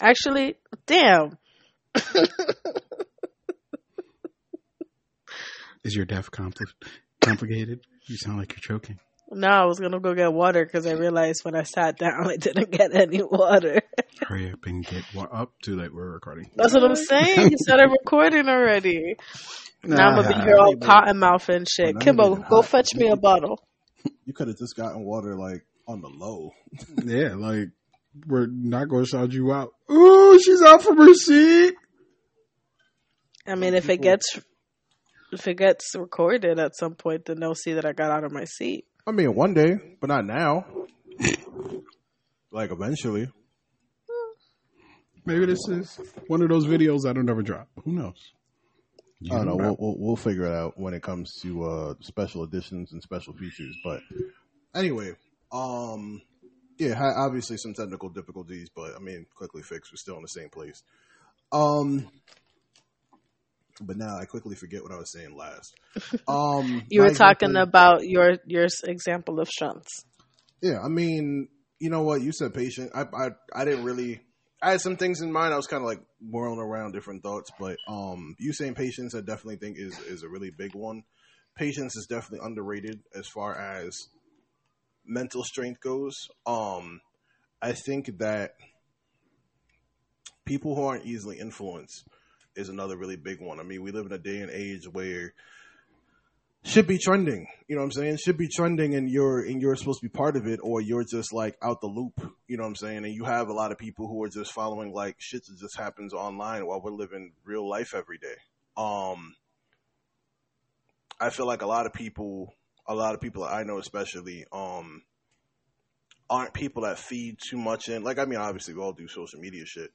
Actually, damn. Is your death compli- complicated? You sound like you're choking. No, I was gonna go get water because I realized when I sat down I didn't get any water. Hurry up and get wa- up. Too late. We're recording. That's what I'm saying. You started recording already. now I'm gonna be here all cotton mouth and shit. Not Kimbo, even go fetch me a bottle. You could have just gotten water like on the low. Yeah, like we're not going to shout you out. Ooh, she's out from her seat. I mean, if it gets if it gets recorded at some point, then they'll see that I got out of my seat. I mean, one day, but not now. like eventually. Maybe this is one of those videos that'll never drop. Who knows? You I don't know. know. We'll, we'll we'll figure it out when it comes to uh special editions and special features. But anyway, um, yeah, obviously some technical difficulties, but I mean, quickly fixed. We're still in the same place. Um, but now I quickly forget what I was saying last. Um, You were talking example- about your your example of shunts. Yeah, I mean, you know what? You said patient. I I I didn't really. I had some things in mind. I was kind of like whirling around different thoughts, but um, you saying patience, I definitely think is is a really big one. Patience is definitely underrated as far as mental strength goes. Um, I think that people who aren't easily influenced is another really big one. I mean, we live in a day and age where should be trending. You know what I'm saying? Should be trending and you're and you're supposed to be part of it or you're just like out the loop. You know what I'm saying? And you have a lot of people who are just following like shit that just happens online while we're living real life every day. Um I feel like a lot of people a lot of people I know especially um aren't people that feed too much in like I mean obviously we all do social media shit,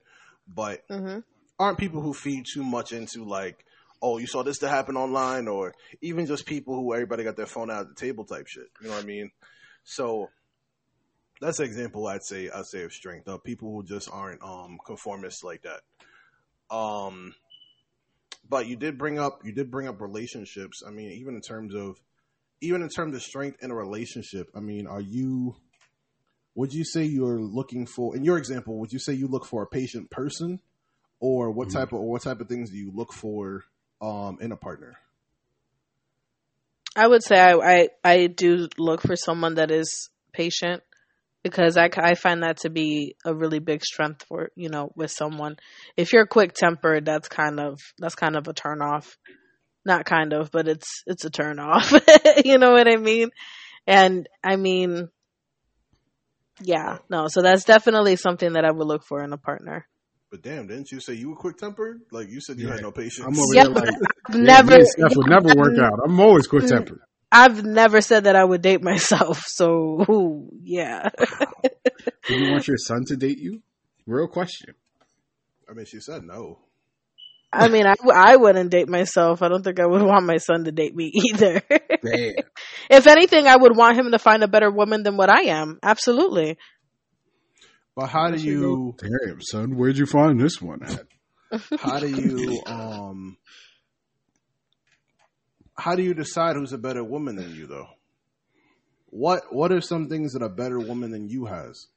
but Mm-hmm. aren't people who feed too much into like, oh, you saw this to happen online, or even just people who everybody got their phone out at the table type shit. You know what I mean? So that's an example I'd say I'd say of strength of people who just aren't um conformists like that. Um but you did bring up you did bring up relationships. I mean, even in terms of even in terms of strength in a relationship, I mean, are you would you say you're looking for in your example, would you say you look for a patient person? or what Mhm. type of or what type of things do you look for um in a partner? I would say I, I I do look for someone that is patient because I, I find that to be a really big strength for you know with someone. If you're quick tempered, that's kind of that's kind of a turn off. Not kind of, but it's it's a turn off. you know what I mean? And I mean, yeah, no. So that's definitely something that I would look for in a partner. But damn, didn't you say you were quick tempered? Like you said you Yeah. had no patience. I'm over Yeah, here like I've yeah, never me and Steph would never work out. I'm always quick tempered. Mm, I've never said that I would date myself. So ooh, yeah. Do you want your son to date you? Real question. I mean, she said no. I mean, I wouldn't date myself. I don't think I would want my son to date me either. Damn. if anything, I would want him to find a better woman than what I am. Absolutely. But how do you Damn, son, where'd you find this one at? how do you um how do you decide who's a better woman than you though? What what are some things that a better woman than you has?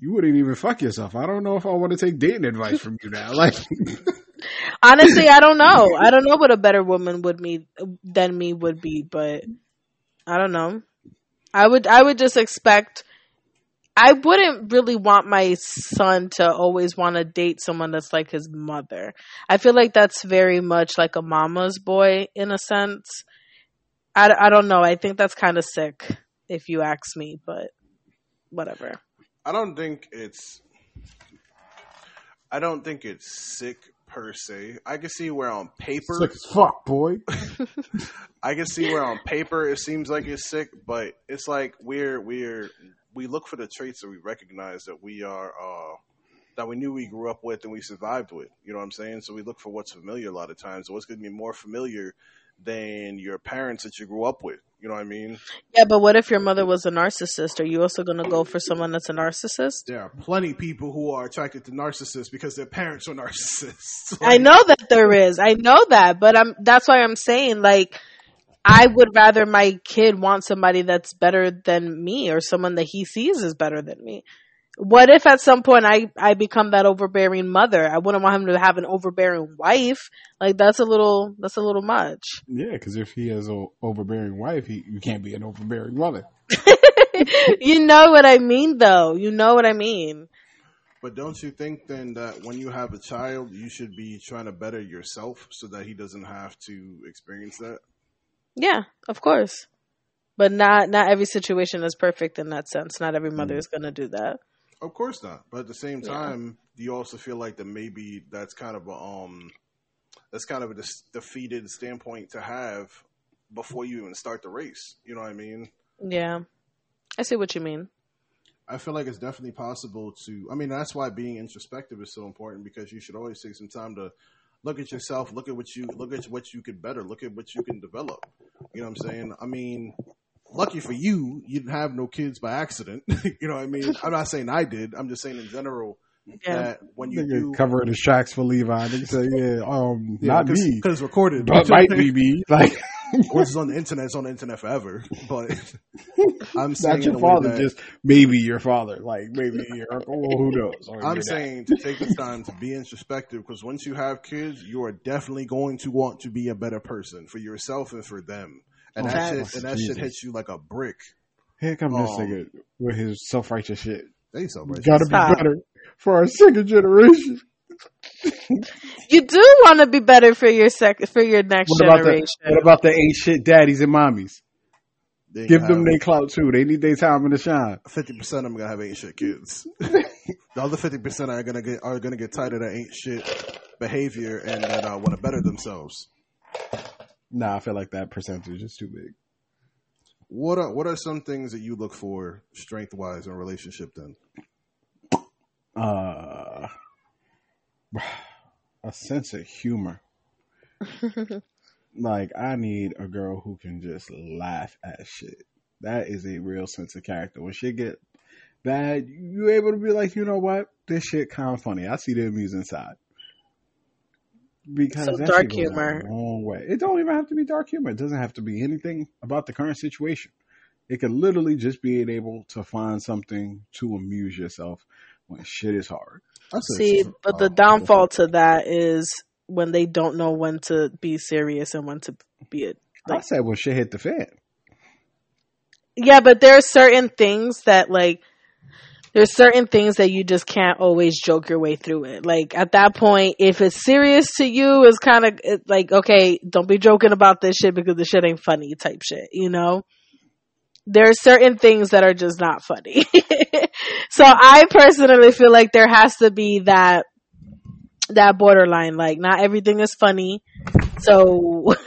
You wouldn't even fuck yourself. I don't know if I want to take dating advice from you now. Like, Honestly, I don't know. I don't know what a better woman would me than me would be, but I don't know. I would I would just expect I wouldn't really want my son to always want to date someone that's like his mother. I feel like that's very much like a mama's boy in a sense. I, I don't know. I think that's kind of sick if you ask me, but whatever. I don't think it's I don't think it's sick per se. I can see where on paper sick fuck, boy. I can see where on paper it seems like it's sick, but it's like we're we're we look for the traits that we recognize that we are uh that we knew we grew up with and we survived with. You know what I'm saying? So we look for what's familiar a lot of times. So what's gonna be more familiar than your parents that you grew up with. You know what I mean? Yeah, but what if your mother was a narcissist? Are you also going to go for someone that's a narcissist? There are plenty of people who are attracted to narcissists because their parents are narcissists. I know that there is. I know that, but I'm that's why I'm saying like I would rather my kid want somebody that's better than me or someone that he sees is better than me. What if at some point I I become that overbearing mother? I wouldn't want him to have an overbearing wife. Like that's a little that's a little much. Yeah, because if he has a overbearing wife, he you can't be an overbearing mother. you know what I mean, though. You know what I mean. But don't you think then that when you have a child, you should be trying to better yourself so that he doesn't have to experience that? Yeah, of course. But not not every situation is perfect in that sense. Not every mother Mm. is going to do that. Of course not. But at the same Yeah. time, do you also feel like that maybe that's kind of a um that's kind of a dis- defeated standpoint to have before you even start the race. You know what I mean? Yeah. I see what you mean. I feel like it's definitely possible to. I mean, that's why being introspective is so important because you should always take some time to look at yourself, look at what you look at what you could better, look at what you can develop. You know what I'm saying? I mean, lucky for you, you didn't have no kids by accident. you know what I mean? I'm not saying I did. I'm just saying in general Yeah. that when you Nigga do, covering his tracks for Levi. Nigga say, yeah, um, not cause, me, because it's recorded, but might be me. Like, Once it's on the internet, it's on the internet forever. But I'm saying not your in a way father, that- just maybe your father. Like, maybe your uncle. Well, who knows? Or I'm your dad. saying to take the time to be introspective because once you have kids, you are definitely going to want to be a better person for yourself and for them. And Oh, that shit, and that Jesus. shit hits you like a brick. Here come this Um, nigga with his self righteous shit. They so much. Gotta Stop. be better for our second generation. You do want to be better for your sec for your next What about generation. the what about the ain't shit daddies and mommies? They Give them their clout too. They need their time in the shine. fifty percent of them gonna have ain't shit kids. the other fifty percent are gonna get are gonna get tired of that ain't shit behavior and that uh, want to better themselves. Nah, I feel like that percentage is too big. What are what are some things that you look for strength wise in a relationship? Then Uh, a sense of humor. Like I need a girl who can just laugh at shit. That is a real sense of character. When shit get bad, you able to be like, you know what, this shit kind of funny. I see the amusing side. Because So that dark humor. a long way. It don't even have to be dark humor. It doesn't have to be anything about the current situation. It could literally just being able to find something to amuse yourself when shit is hard. That's a- See, but the oh, downfall to that is when they don't know when to be serious and when to be it. Like- I said when shit hit the fan. Yeah, but there are certain things that like there's certain things that you just can't always joke your way through it. Like at that point, if it's serious to you, it's kind of like okay, don't be joking about this shit because the shit ain't funny type shit. You know, there are certain things that are just not funny. so I personally feel like there has to be that that borderline. Like not everything is funny. So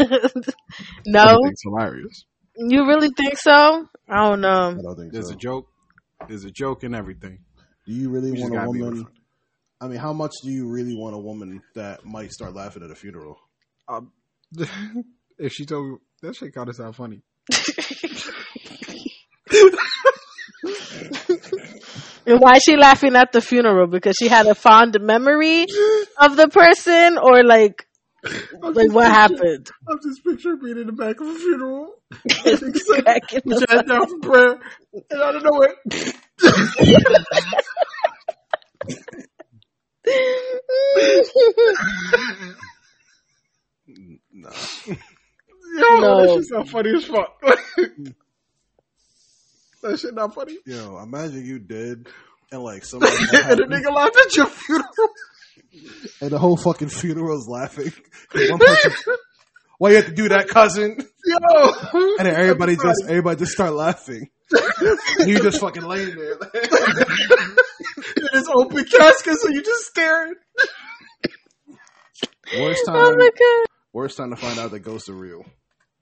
no, Everything's hilarious. you really think so? I don't know. I don't think There's so. a joke. There's a joke and everything. Do you really You want a gotta be able to woman? I mean, how much do you really want a woman that might start laughing at a funeral? Um, if she told me that shit kind of sound funny. And why is she laughing at the funeral? Because she had a fond memory of the person, or like, like what happened? I'm just picturing being in the back of a funeral, Cracking with up. your head down for prayer, and I don't know what. No. Yo, No. that shit sound funny as fuck. that shit not funny. Yo, imagine you dead and like somebody and the nigga laughed at your funeral. And the whole fucking funeral is laughing. One person, Why you have to do that, cousin? Yo, And then everybody just everybody just start laughing. and you just fucking laying there. in this open casket, so you just staring. worst time, Oh my god! worst time to find out that ghosts are real.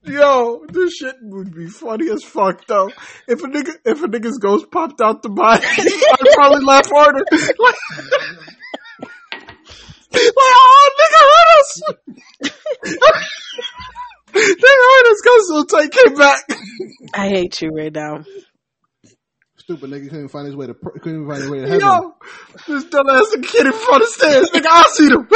Yo, this shit would be funny as fuck though. If a nigga, if a nigga's ghost popped out the body, I'd probably laugh harder. Like, like oh, nigga hurt us. nigga hurt us. Ghost will take him back. I hate you right now. Stupid nigga couldn't find his way to pr- couldn't even find his way to heaven. Yo, this dumbass kid in front of the stairs. Nigga, I see them.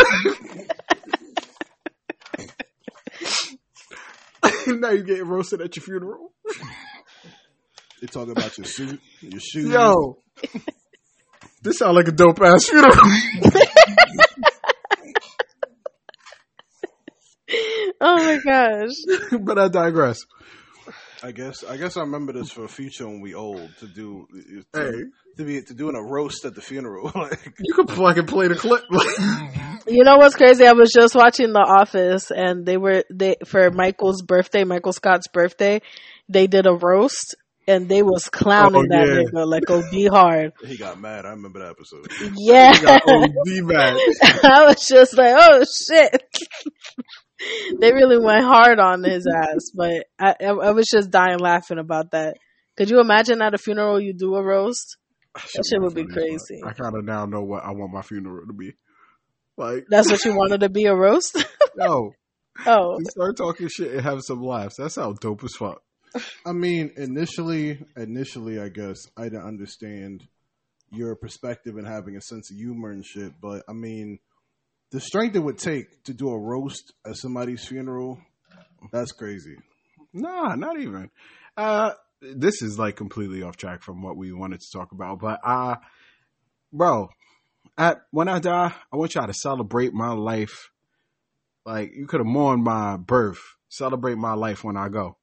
now you getting roasted at your funeral. They talking about your suit, your shoes. Yo. This sounds like a dope ass funeral. Oh my gosh. but I digress. I guess I guess I remember this for a future when we old to do to, Hey. to be to doing a roast at the funeral. like You could fucking play the clip. You know what's crazy? I was just watching The Office, and they were they for Michael's birthday, Michael Scott's birthday. They did a roast, and they was clowning Oh, that yeah. nigga like OD hard. he got mad. I remember that episode. Yeah, You got OD mad. I was just like, oh shit. they really went hard on his ass, but I, I, was just dying laughing about that. Could you imagine at a funeral you do a roast? That shit would be crazy. I kind of now know what I want my funeral to be. Like, That's what you wanted to be a roast? no, oh, you start talking shit and have some laughs. That sounds dope as fuck. I mean, initially, initially, I guess I didn't understand your perspective and having a sense of humor and shit. But I mean, the strength it would take to do a roast at somebody's funeral, that's crazy. Nah, not even. Uh, this is like completely off track from what we wanted to talk about, but uh, bro, at when I die, I want y'all to celebrate my life. Like you could have mourned my birth, celebrate my life when I go,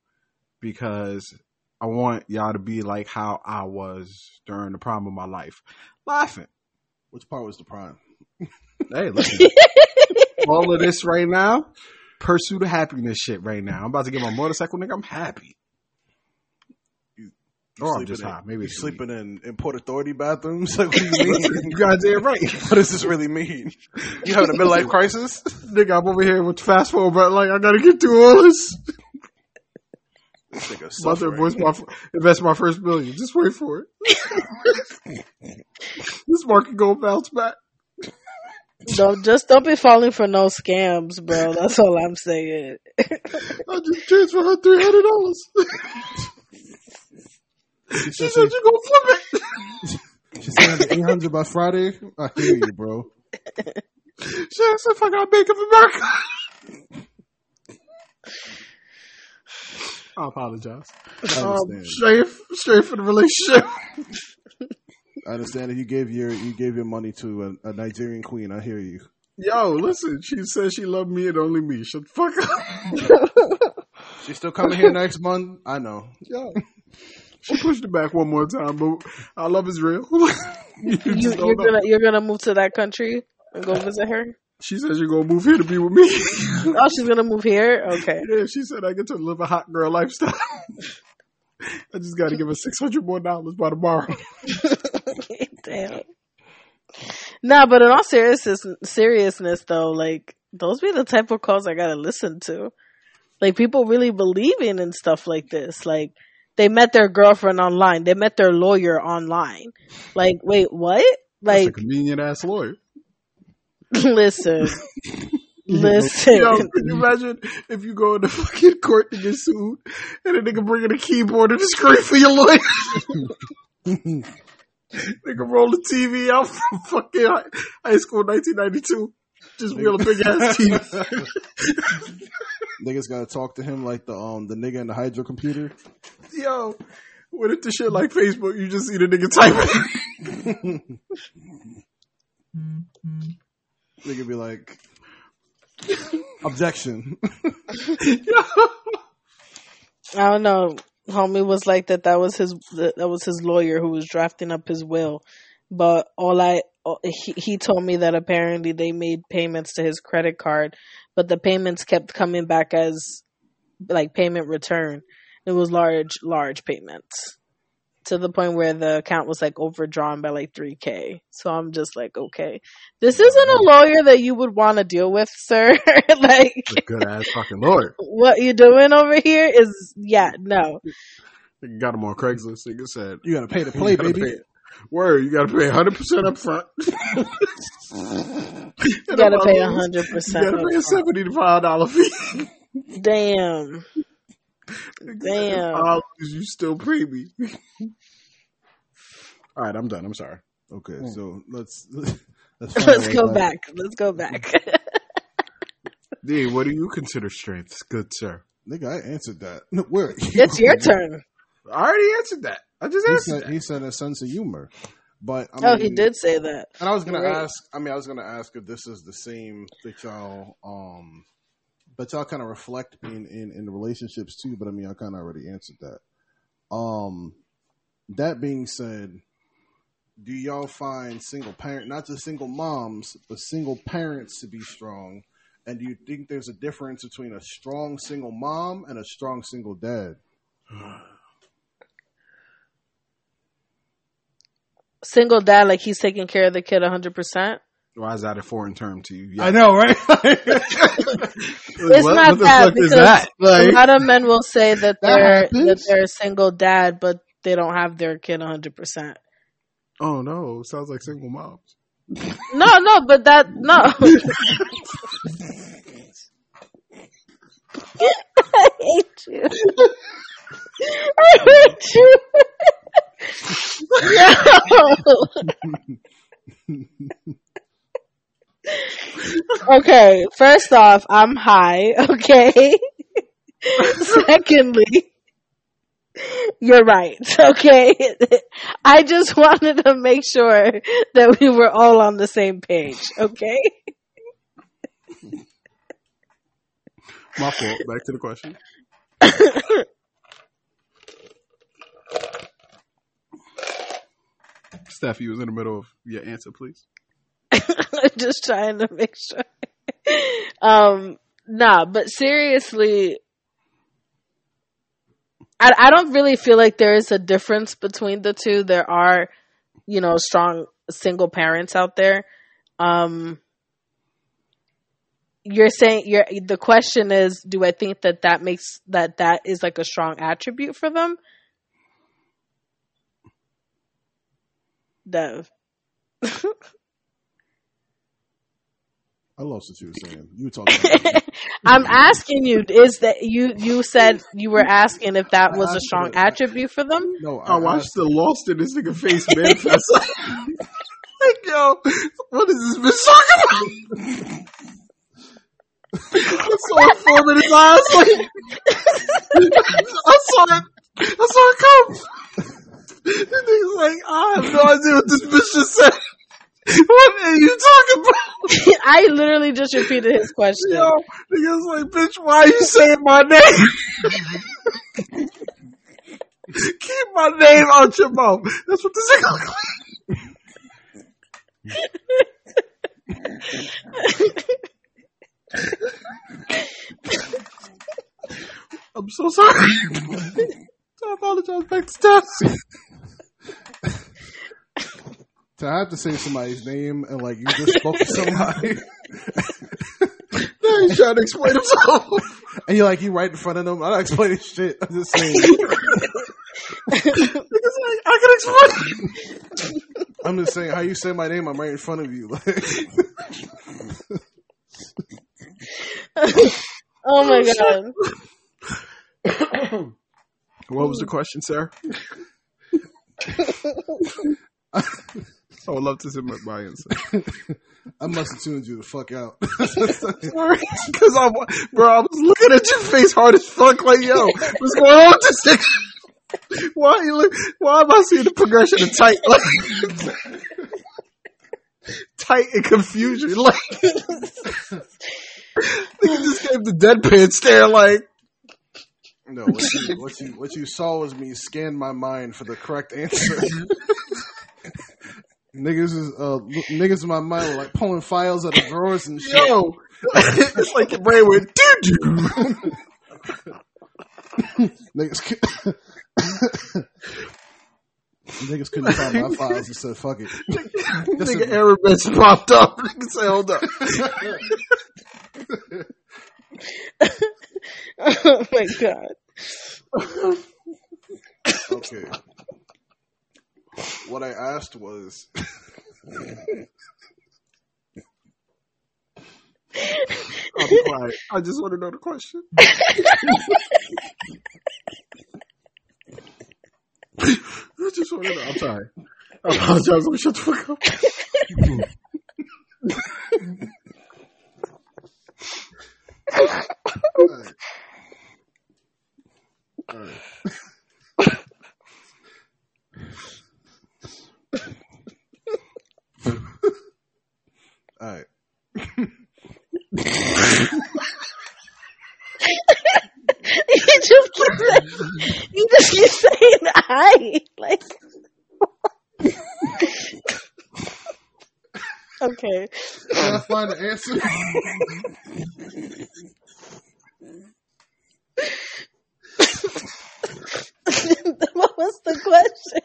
because I want y'all to be like how I was during the prime of my life, laughing. Which part was the prime? Hey, listen, all of this right now, pursuit of happiness shit right now. I'm about to get my motorcycle, nigga. I'm happy. You Or oh, I'm sleeping just in- high. Maybe it's sleeping in, in Port Authority bathrooms. Like, what do you mean? you goddamn right. what does this really mean? You having a midlife crisis? Nigga, I'm over here with fast forward, but like I gotta get through all this. This nigga About to suffering. invest my, invest my first million. Just wait for it. this market gonna bounce back. Don't just don't be falling for no scams, bro. That's all I'm saying. I just transfer her three hundred dollars. She she said said you gonna flip it. she said eight hundred by Friday. I hear you, bro. She asked if I got Bank of America. I apologize. I Um, straight, straight for the relationship. I understand that you gave your you gave your money to a, a Nigerian queen. I hear you. Yo, listen, she said she loved me and only me. Shut the fuck up. She's still coming here next month. I know. Yo. She pushed it back one more time, but our love is real. you you, you're, gonna you're gonna move to that country and go visit her. She says you're gonna move here to be with me. Oh, she's gonna move here. Okay. yeah, she said I get to live a hot girl lifestyle. I just got to give her six hundred more dollars by tomorrow. Damn. Nah, but in all seriousness, seriousness though, like those be the type of calls I gotta listen to. Like people really believing in stuff like this. Like they met their girlfriend online. They met their lawyer online. Like, wait, what? That's a Like, convenient ass lawyer. listen, listen. Yo, can you imagine if you go into fucking court to get sued and a nigga bringing a keyboard and a screen for your lawyer? nigga roll the TV out from fucking high, high school 1992. Just wheel a big ass TV. Niggas gotta talk to him like the um the nigga in the hydro computer. Yo, what if the shit like Facebook, you just see the nigga typing? Nigga be like, objection. Yo. I don't know. Homie was like that. That was his. That was his lawyer who was drafting up his will. But all I he he told me that apparently they made payments to his credit card, but the payments kept coming back as like payment return. It was large, large payments to the point where the account was like overdrawn by like three k. So I'm just like, okay, this isn't a lawyer that you would want to deal with, sir. like good ass fucking lawyer. what you doing over here is yeah no Nigga got him on Craigslist. Nigga said, You gotta pay to play, You baby. pay- Word, you gotta pay 100% up front. you gotta pay a hundred You percent gotta pay a $75 fee. damn Damn. Dollars, you still pay me. All right, I'm done. I'm sorry. Okay, Hmm. so let's let's, find let's go about- back let's go back D, what do you consider strength, good sir? Nigga, I answered that. Where? it's your turn I already answered that. I just He answered said, that. he said a sense of humor. But I oh, mean, he did say that. And I was gonna Right. ask. I mean, I was gonna ask if this is the same that y'all, um, that y'all kind of reflect in, in in the relationships too. But I mean, I kind of already answered that. Um, that being said, do y'all find single parent, not just single moms, but single parents to be strong? And do you think there's a difference between a strong single mom and a strong single dad? Single dad, like he's taking care of the kid 100%. Why is that a foreign term to you? I know, right? It's what, not what the that fuck is because that? a lot of men will say that That they're that happens. they're a single dad, but they don't have their kid 100%. oh no, sounds like single moms. No, no, but that no. I hate you. I hate you. no. okay, first off, I'm high. Okay. Secondly, you're right. Okay. I just wanted to make sure that we were all on the same page. Okay. My fault. Back to the question. Steph, you was in the middle of your answer, please. Just trying to make sure. um, nah, but seriously, I, I don't really feel like there is a difference between the two. There are, you know, strong single parents out there. Um, you're saying you're the question is, do I think that that makes that that is like a strong attribute for them? Dev. I lost what you were saying. You were talking. About I'm asking you, is that you you said you were asking if that was a strong attribute for them? no, I oh, watched asked- the lost in this nigga face manifest. like, yo, what is this bitch talking about? I saw it form in his eyes. Like, I saw it. I saw it come. The nigga's like, I have no idea what this bitch just said. What are you talking about? I literally just repeated his question. Yo, nigga's like, bitch, why are you saying my name? Keep my name out your mouth. That's what this look. I'm so sorry. I apologize back to Steph. To have to say somebody's name and like you just spoke to somebody Now he's trying to explain himself. and you're like you right in front of them. I'm not explaining shit. I'm just saying. Nigga's like, I can explain. I'm just saying how you say my name. I'm right in front of you. Like, Oh my god. What was the question, sir? I would love to see my my answer. I must have tuned you the fuck out. Sorry, because I, bro, I was looking at your face hard as fuck. Like, yo, what's going on with this nigga? Why you look? Why am I seeing the progression of tight, like, tight and confusion? Like, nigga just gave the deadpan stare. Like, no, what you, what you what you saw was me scan my mind for the correct answer. Niggas is uh niggas in my mind were like pulling files out of drawers and shit. yo, it's like your brain went doo doo. Niggas, niggas couldn't find my files and said, "Fuck it." That's Nigga, a- error message popped up. Nigga say, hold up. Oh my god. Okay. What I asked was, be quiet. I just want to know the question. I just want to know. I'm sorry. I apologize. Let me shut the fuck up. Alright. Alright. All right. you just keep saying, you just keep saying I like. okay. Can I find the answer? what was the question?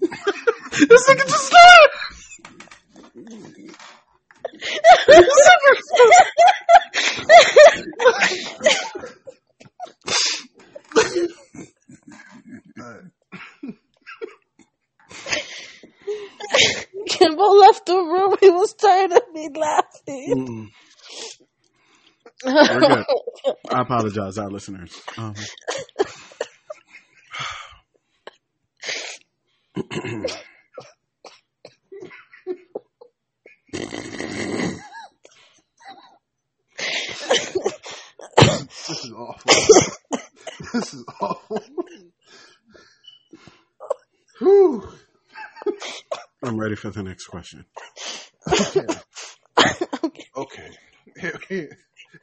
This nigga just started. Kimball left the room. He was tired of me laughing. Mm. We're good. I apologize, our listeners. Um, This is awful. this is awful. Whew. I'm ready for the next question. Okay. Okay. Here, here,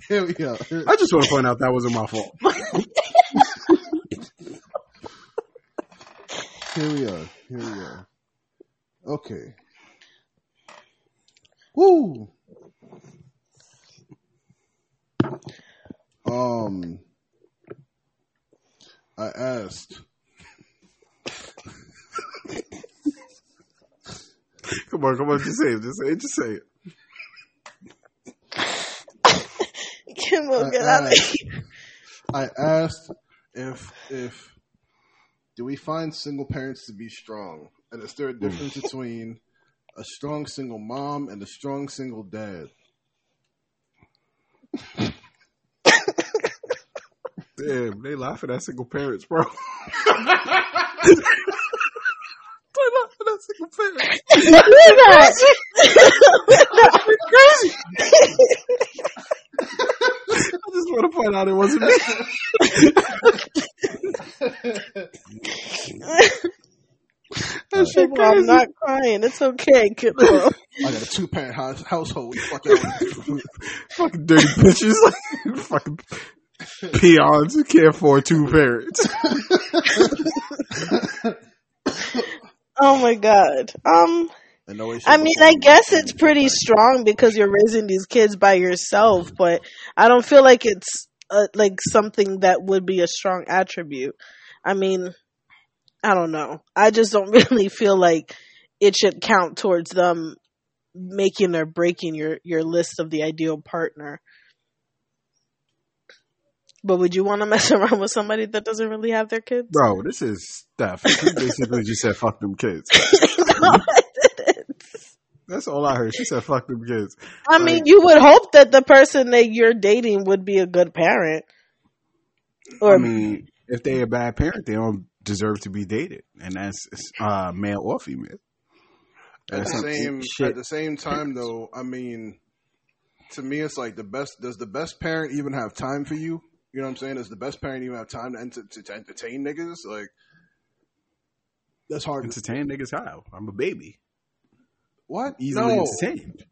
here we go. Here- I just want to point out that wasn't my fault. Here we are. Here we are. Okay. Woo. Um, I asked. Come on, come on, just say it, just say it, just say it. Kimball, I get out of here. I asked if if do we find single parents to be strong, and is there a hmm. difference between a strong single mom and a strong single dad? Damn, they laughing at single parents, bro. they laughing at single parents. We're not. Crazy. I just want to point out it wasn't me. Shit Kimball, I'm not crying. It's okay, Kimball. I got a two parent house, household. We fuck fucking dirty bitches, like fucking peons who can't afford two parents. Oh my god. Um, In no way, shape, I mean. I guess it's pretty strong because you're raising these kids by yourself, but I don't feel like it's uh, like something that would be a strong attribute. I mean, I don't know. I just don't really feel like it should count towards them making or breaking your your list of the ideal partner. But would you want to mess around with somebody that doesn't really have their kids? Bro, this is Steph. She basically just said fuck them kids. no. That's all I heard. She said fuck them kids. I mean, you would hope that the person that you're dating would be a good parent. Or I mean, if they a bad parent, they don't deserve to be dated, and that's uh, male or female. At the same shit. at the same time, though, I mean, to me, it's like the best. Does the best parent even have time for you? You know what I'm saying? Does the best parent even have time to, enter, to, to entertain niggas? Like, that's hard. To, entertain niggas how? I'm a baby, what? easily no, entertained.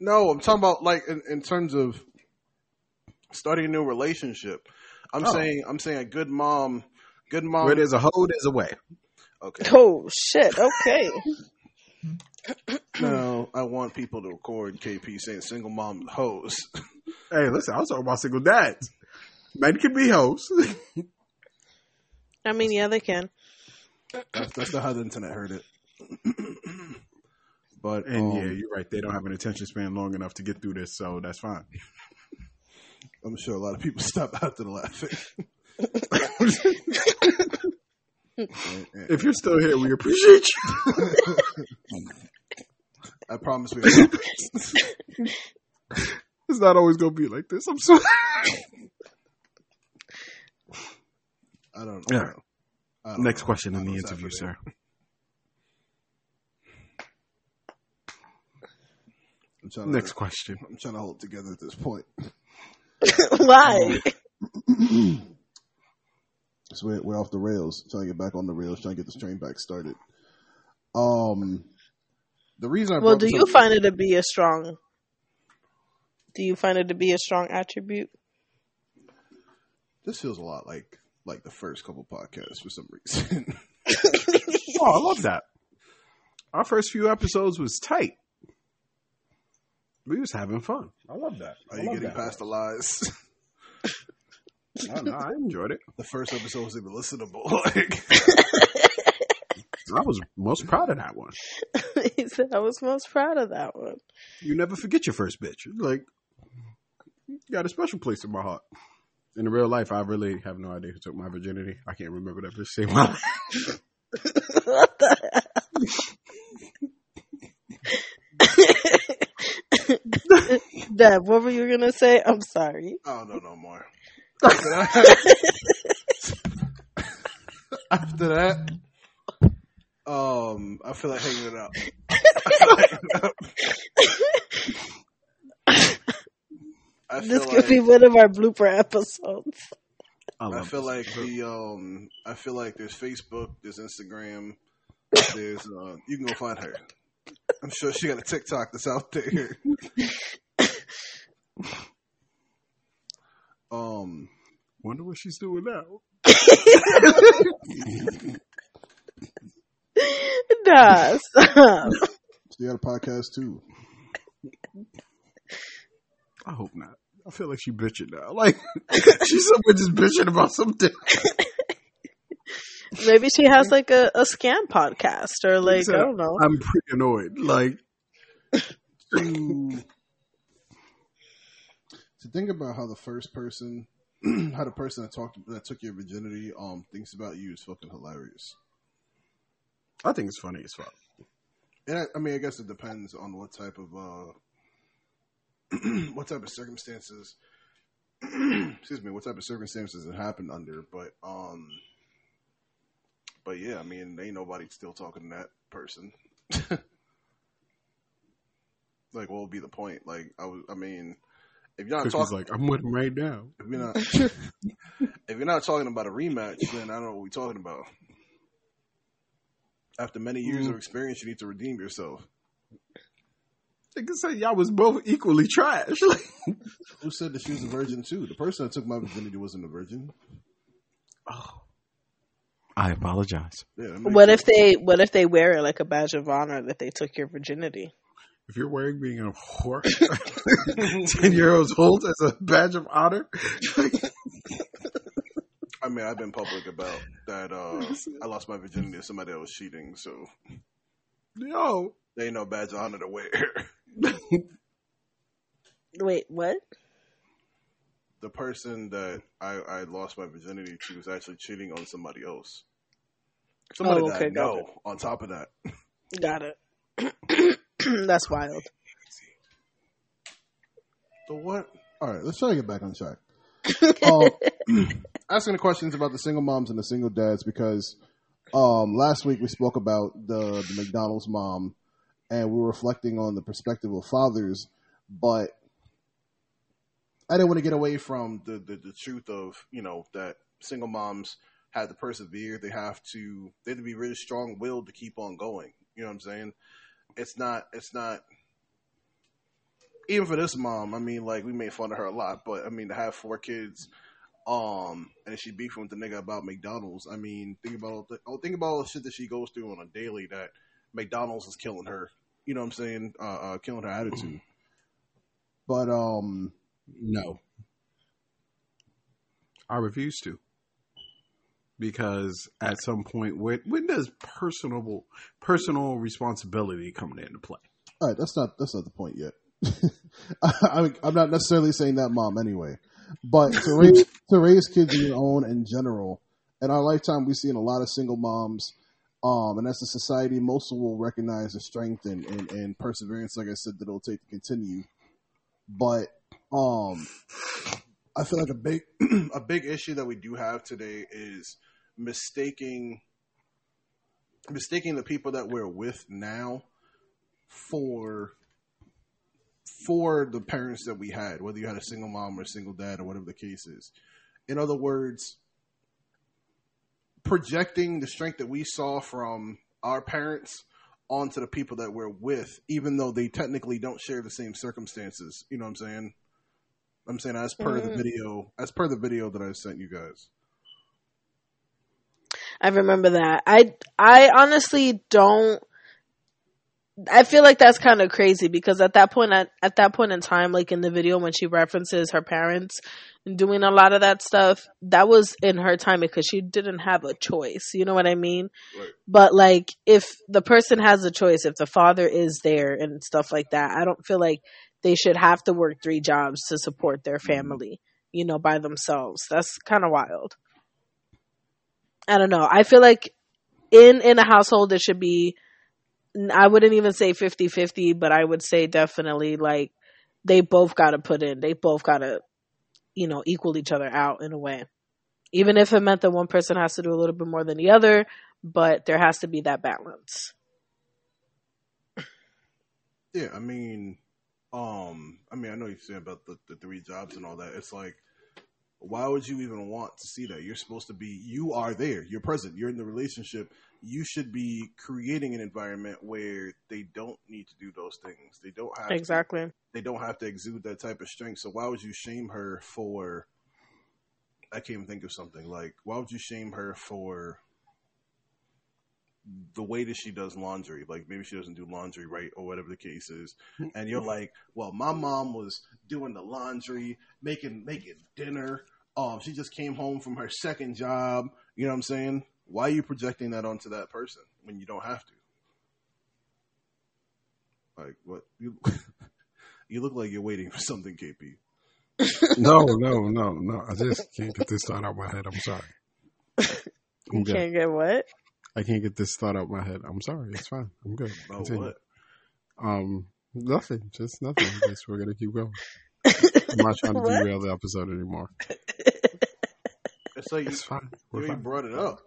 no. I'm talking about like in, in terms of starting a new relationship. I'm Oh. saying I'm saying a good mom, good mom. Where there's a hole, there's a way. okay. oh shit, okay. No, I want people to record KP saying single mom hoes. Hey, listen, I was talking about single dads. Men can be hoes. I mean, yeah, they can. That's, that's not how the internet heard it. but And um, yeah, you're right. They don't have an attention span long enough to get through this, so that's fine. I'm sure a lot of people stop after the laughing. If you're still here, we appreciate you. I promise we. It's not always gonna be like this. I'm sorry. I don't know. Yeah. I don't Next know. question in the interview, sir. I'm trying to, Next question. I'm trying to hold it together at this point. Why? So we're, we're off the rails. Trying to get back on the rails. Trying to get this train back started. Um, the reason I Well, do you up- find it to be a strong? Do you find it to be a strong attribute? this feels a lot like like the first couple podcasts for some reason. Oh, I love that. our first few episodes was tight. We was having fun. I love that. Are I you getting that. past the lies? No, no, I enjoyed it. the first episode was even listenable. Like, I was most proud of that one. he said I was most proud of that one. You never forget your first bitch. Like, you got a special place in my heart. In real life, I really have no idea who took my virginity. I can't remember that bitch saved my life. what the hell? Deb, what were you gonna say? I'm sorry. I don't know no more. After that, after that, um, I feel like hanging it up. I feel This like, could be one of our blooper episodes. I, I feel this like episode. the um, I feel like there's Facebook, there's Instagram, there's uh, you can go find her. I'm sure she got a TikTok that's out there. um, wonder what she's doing now. Nah, stop. she got a podcast too. I hope not. I feel like she bitching now. Like she's somewhere just bitching about something. Maybe she has like a, a scam podcast or like So, I don't know. I'm pretty annoyed. Like to to think about how the first person, how the person that talked that took your virginity, um, thinks about you is fucking hilarious. I think it's funny as fuck. And I, I mean, I guess it depends on what type of uh, what type of circumstances. excuse me, what type of circumstances it happened under, but um, but yeah, I mean, ain't nobody still talking to that person. like, what would be the point? Like, I was, I mean, if you're not talking, like, I'm with him right now. if you're not, if you're not talking about a rematch, then I don't know what we're talking about. After many years Mm. of experience, you need to redeem yourself. Nigga say y'all was both equally trash. Who said that she was a virgin too? The person that took my virginity wasn't a virgin. oh, I apologize. Yeah, What sense. if they what if they wear it like a badge of honor that they took your virginity? If you're wearing being a whore, ten year olds old as a badge of honor, I mean, I've been public about that. Uh, I lost my virginity to somebody that was cheating, so yo, they ain't no badge of honor to wear. Wait, what? the person that I, I lost my virginity to was actually cheating on somebody else. Somebody Oh, that okay, know. On top of that, Got it. That's wild. the what? All right, let's try to get back on track. Um, asking the questions about the single moms and the single dads because um, last week we spoke about the, the McDonald's mom and we were reflecting on the perspective of fathers, but I didn't want to get away from the, the, the truth of, you know, that single moms have to persevere. They have to, they have to be really strong willed to keep on going. You know what I'm saying? It's not, it's not, even for this mom, I mean, like we made fun of her a lot, but I mean, to have four kids, um, and she beefing with the nigga about McDonald's. I mean, think about the, oh, think about all the shit that she goes through on a daily. That McDonald's is killing her. You know what I'm saying? Uh, uh killing her attitude. But um, no, I refuse to. Because at some point, when, when does personal personal responsibility come into play? all right, that's not that's not the point yet. I, I'm not necessarily saying that mom anyway, but to raise to raise kids on your own in general. In our lifetime, we've seen a lot of single moms, um, and as a society, most will recognize the strength and, and, and perseverance, like I said, that it'll take to continue. But um, I feel like a big a big issue that we do have today is mistaking mistaking the people that we're with now for for the parents that we had, whether you had a single mom or a single dad or whatever the case is. In other words, projecting the strength that we saw from our parents onto the people that we're with, even though they technically don't share the same circumstances. You know what I'm saying? I'm saying as per the Mhm. video, as per the video that I sent you guys. I remember that. I I honestly don't I feel like that's kind of crazy because at that point, at, at that point in time, like in the video when she references her parents doing a lot of that stuff, that was in her time because she didn't have a choice. You know what I mean? Right. But like, if the person has a choice, if the father is there and stuff like that, I don't feel like they should have to work three jobs to support their mm-hmm. family, you know, by themselves. That's kind of wild. I don't know. I feel like in in a household it should be I wouldn't even say 50-50, but I would say definitely like they both got to put in. They both got to you know, equal each other out in a way. Even if it meant that one person has to do a little bit more than the other, but there has to be that balance. Yeah, I mean, um, I mean, I know you're saying about the, the three jobs and all that. It's like, why would you even want to see that? You're supposed to be, you are there, you're present, you're in the relationship. You should be creating an environment where they don't need to do those things. They don't have to- Exactly. they don't have to exude that type of strength. So why would you shame her for? I can't even think of something like why would you shame her for the way that she does laundry? Like maybe she doesn't do laundry right or whatever the case is, and you're like, well, my mom was doing the laundry, making making dinner. Um, she just came home from her second job. You know what I'm saying? Why are you projecting that onto that person when you don't have to? Like what you you look like you're waiting for something, KP. No, no, no, no. I just can't get this thought out of my head. I'm sorry. I'm good. Can't get what? I can't get this thought out of my head. I'm sorry. It's fine. I'm good. About Continue. what? Um, nothing. Just nothing. Just we're gonna keep going. I'm not trying to What? derail the episode anymore. It's like you, It's fine. you We're ain't fine. brought it up.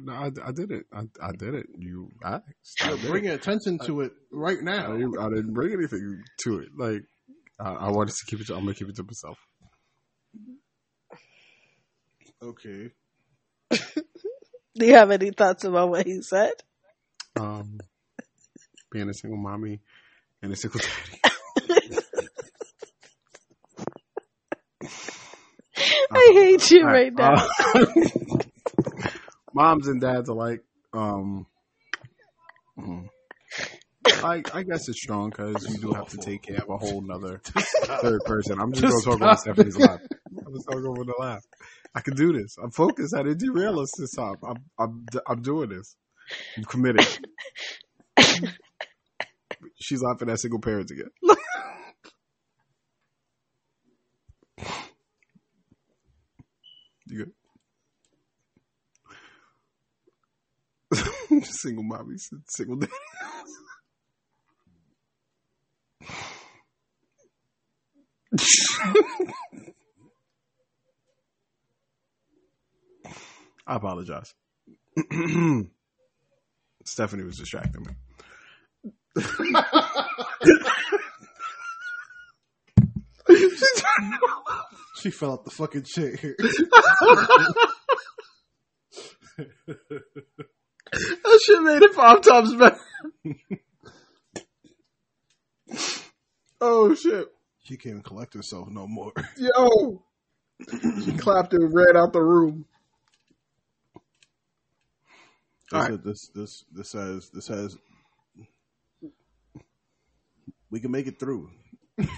No, I, I didn't. I, I did it. You asked. I You're did. bringing attention to it right I now. didn't, I didn't bring anything to it. Like I, I wanted to keep it. To, I'm gonna keep it to myself. Okay. Do you have any thoughts about what he said? Um, being a single mommy and a single daddy. I hate you right now. uh, moms and dads alike. Um, mm. I, I guess it's strong because you do have to take care of a whole nother third person. I'm just, Just gonna talk about Stephanie's laugh. I'm just talking over the laugh. I can do this. I'm focused. I didn't derail us this time. I'm I'm I'm doing this. I'm committed. She's laughing at single parents again. You good? single mommies, single daddy. I apologize. Stephanie was distracting me. She fell out the fucking chair. That shit made it five times better. oh shit. she can't even collect herself no more. Yo. She clapped and ran out the room. All said this this this has this has we can make it through.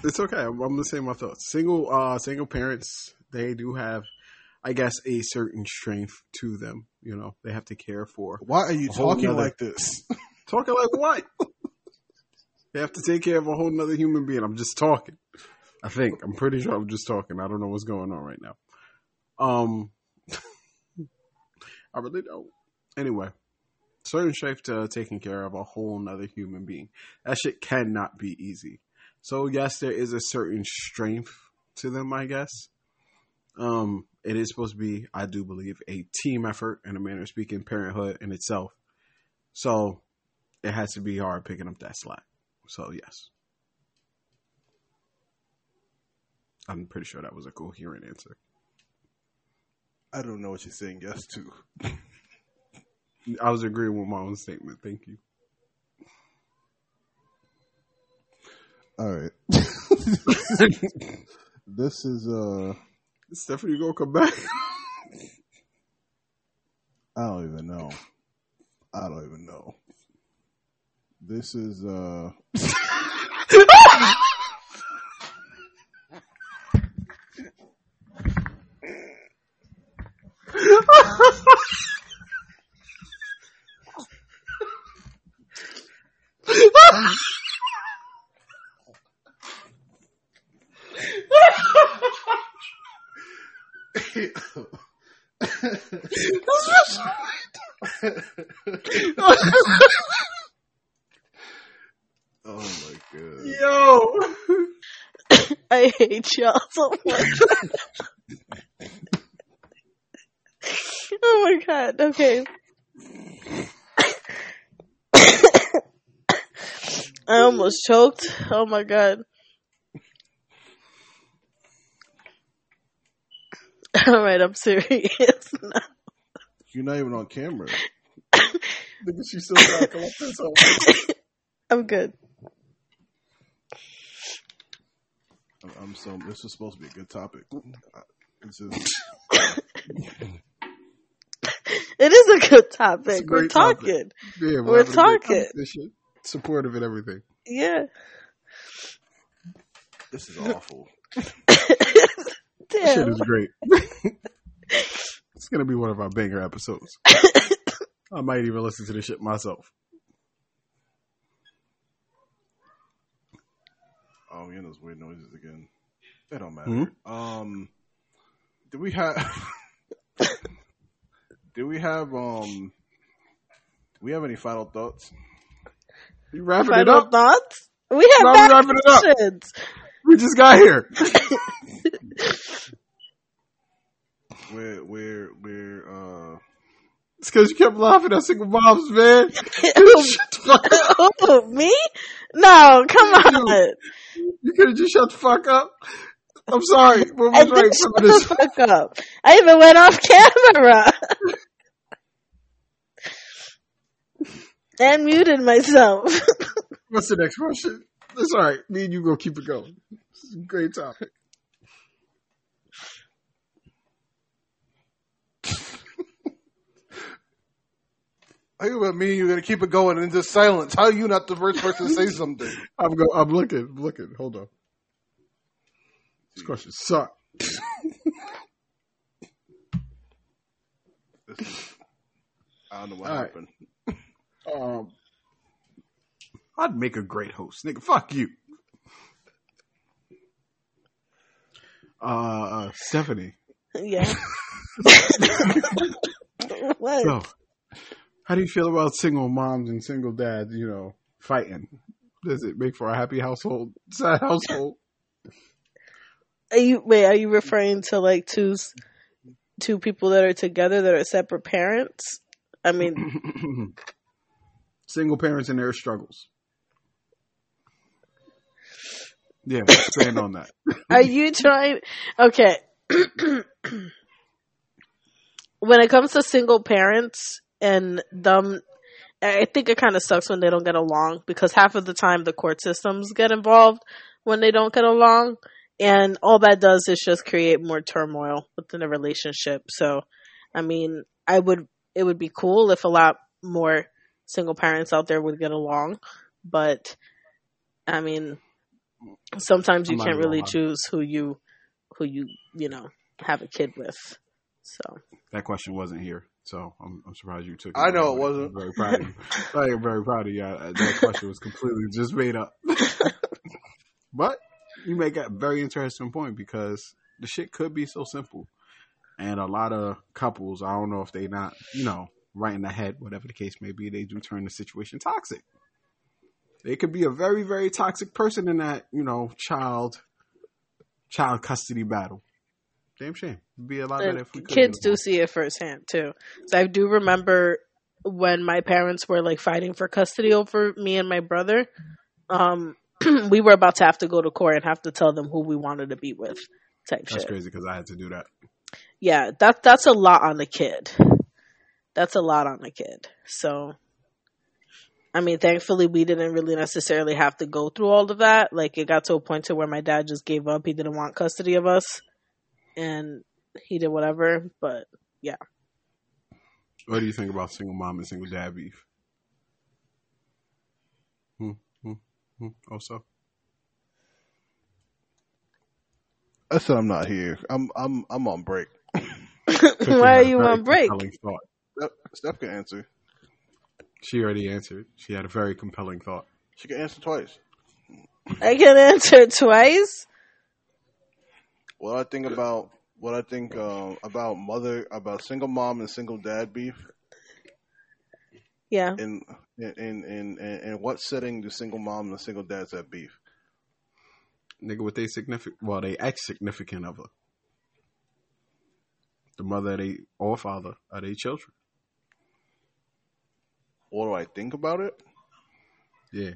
It's okay. I'm, I'm gonna say my thoughts. Single, uh, single parents, they do have, I guess, a certain strength to them. You know, they have to care for. Why are you talking nother- like this? Talking like what? they have to take care of a whole nother human being. I'm just talking. I think. I'm pretty sure I'm just talking. I don't know what's going on right now. Um, I really don't. Anyway, certain strength to taking care of a whole nother human being. That shit cannot be easy. So yes, there is a certain strength to them, I guess. Um, it is supposed to be, I do believe, a team effort in a manner of speaking, parenthood in itself. So it has to be hard picking up that slack. So yes. I'm pretty sure that was a coherent answer. I don't know what you're saying yes to. I was agreeing with my own statement. Thank you. All right. this is uh Stephanie gonna come back. I don't even know. I don't even know. This is uh Oh my god. Yo. I hate y'all so much. oh my god. Okay. I almost choked. Oh my god. All right, I'm serious. now. You're not even on camera. Nigga, she still up with something. I'm good. I'm- I'm so. This is supposed to be a good topic. Uh, This is It is a good topic. a We're great topic. talking. Yeah, We're having a good talking. Supportive and everything. Yeah. this is awful. This shit is great. it's gonna be one of our banger episodes. I might even listen to this shit myself. Oh, we yeah, those weird noises again. It don't matter. Hmm? Um, do we have? do we have? Um, do we have any final thoughts? You wrapping it Final up? thoughts? We have No, we bad wrapping it up. We just got here. We're we're we're uh. It's because you kept laughing at single moms, man. Shut the fuck up. oh, me? No, come on. You could have just shut the fuck up. I'm sorry. What I was right shut for the this? fuck up. I even went off camera. and muted myself. What's the next question? That's all right. Me and you go keep it going. This is a great topic. How you about me? You're gonna keep it going in just silence. How are you not the first person to say something? I'm go. I'm looking. I'm looking. Hold on. This question suck. Is- I don't know what All right. happened. Um, I'd make a great host, nigga. Fuck you. Uh, uh Stephanie. yeah. what? So, how do you feel about single moms and single dads? You know, fighting. Does it make for a happy household? Sad household? Are you wait? Are you referring to like two two people that are together that are separate parents? I mean, single parents and their struggles. Yeah, expand on that. are you trying? Okay. when it comes to single parents and them, I think it kind of sucks when they don't get along because half of the time the court systems get involved when they don't get along, and all that does is just create more turmoil within a relationship. So, I mean, I would it would be cool if a lot more single parents out there would get along, but I mean, sometimes you can't really choose who you who you you know have a kid with. So That question wasn't here, so I'm, I'm surprised you took it. I know it I'm wasn't. very proud of you. I am very proud of you. That question was completely just made up. but you make a very interesting point because the shit could be so simple. And a lot of couples, I don't know if they not, you know, right in the head, whatever the case may be, they do turn the situation toxic. They could be a very, very toxic person in that, you know, child child custody battle. Damn shame. It'd be a lot better if we could kids get do see it firsthand too. So I do remember when my parents were like fighting for custody over me and my brother. Um, we were about to have to go to court and have to tell them who we wanted to be with, type That's shit. crazy because I had to do that. Yeah, that that's a lot on the kid. That's a lot on the kid. So, I mean, thankfully, we didn't really necessarily have to go through all of that. Like, it got to a point to where my dad just gave up. He didn't want custody of us, and he did whatever. But yeah. What do you think about single mom and single dad beef? Hmm, Also, I said I'm not here. I'm I'm I'm on break. Why are you on break? compelling Thought. Steph, Steph can answer. She already answered. She had a very compelling thought. She can answer twice. I can answer twice. What I think about what I think um, about mother about single mom and single dad beef. Yeah. In in in in, in what setting do single mom and single dads have beef? Nigga, with they significant, well, they ex significant other, the mother they or father are they children. What do I think about it? Yeah.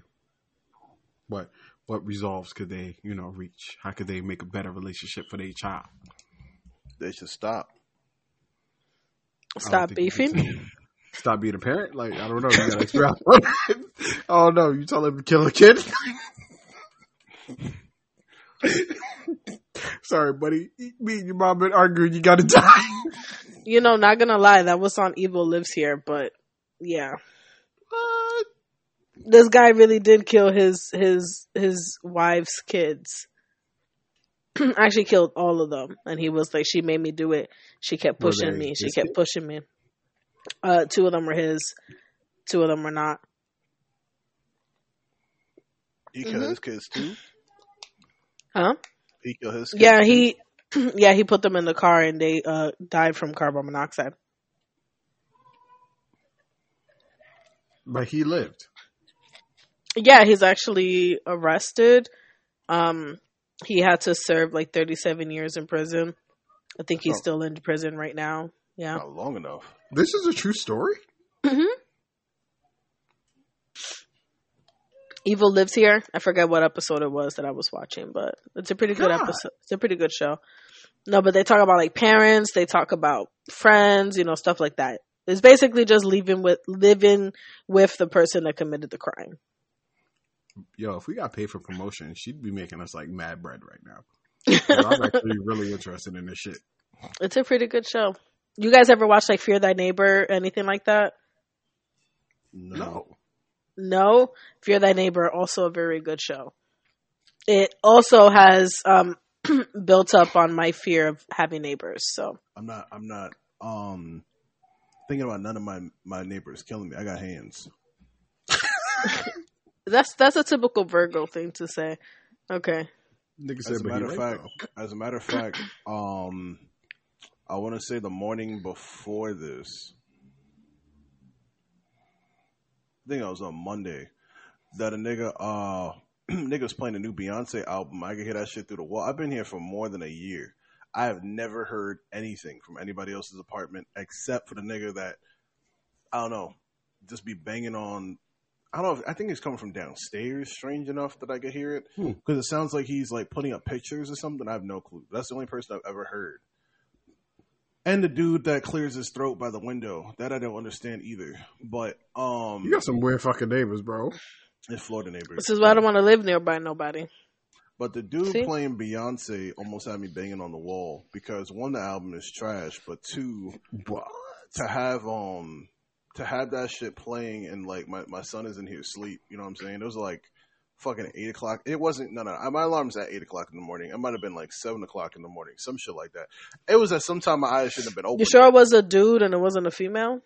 What what resolves could they, you know, reach? How could they make a better relationship for their child? They should stop. Stop think you can beefing. Stop being a parent? Like, I don't know. You gotta extract. oh no, you tell him to kill a kid? Sorry, buddy. Me and your mom been arguing. You gotta die. You know, not gonna lie, that was on Evil Lives Here, but yeah. What? This guy really did kill his his his wife's kids. Actually killed all of them. And he was like, She made me do it. She kept pushing they me. She kept kids? pushing me. Uh two of them were his. Two of them were not. He killed Mhm. his kids too. Huh? He killed his kids Yeah, too? he yeah, he put them in the car and they uh died from carbon monoxide. But he lived. Yeah, he's actually arrested. Um, he had to serve like 37 years in prison. I think he's Oh. still in prison right now. Yeah. not long enough. This is a true story. hmm Evil lives here. I forget what episode it was that I was watching, but it's a pretty good episode. It's a pretty good show. No, but they talk about like parents. They talk about friends. You know, stuff like that. It's basically just living with living with the person that committed the crime. Yo, if we got paid for promotion, she'd be making us like mad bread right now. 'Cause I'm actually really interested in this shit. It's a pretty good show. You guys ever watch like Fear Thy Neighbor, anything like that? No. No, Fear Thy Neighbor, also a very good show. It also has um, built up on my fear of having neighbors. So I'm not. I'm not. Um, thinking about none of my my neighbors killing me. I got hands. that's that's a typical Virgo thing to say. Okay, Nigga As a but matter of right, fact, as a matter of fact, um, I want to say the morning before this. I think I was on Monday. That a nigga, uh, niggas playing a new Beyonce album. I can hear that shit through the wall. I've been here for more than a year. I have never heard anything from anybody else's apartment except for the nigga that I don't know, just be banging on. I don't know. If, I think it's coming from downstairs. Strange enough that I could hear it Hmm. because it sounds like he's like putting up pictures or something. I have no clue. That's the only person I've ever heard. And the dude that clears his throat by the window that I don't understand either. But um, You got some weird fucking neighbors, bro. it's Florida neighbors. this is why I don't want to live nearby nobody. But the dude See? playing Beyonce almost had me banging on the wall because one, the album is trash, but two, What? to have um to have that shit playing and like my, my son is in here asleep, you know what I'm saying? It was like fucking eight o'clock. It wasn't no no. My alarm's at eight o'clock in the morning. It might have been like seven o'clock in the morning, some shit like that. It was at some time my eyes shouldn't have been open. You sure it was a dude and it wasn't a female?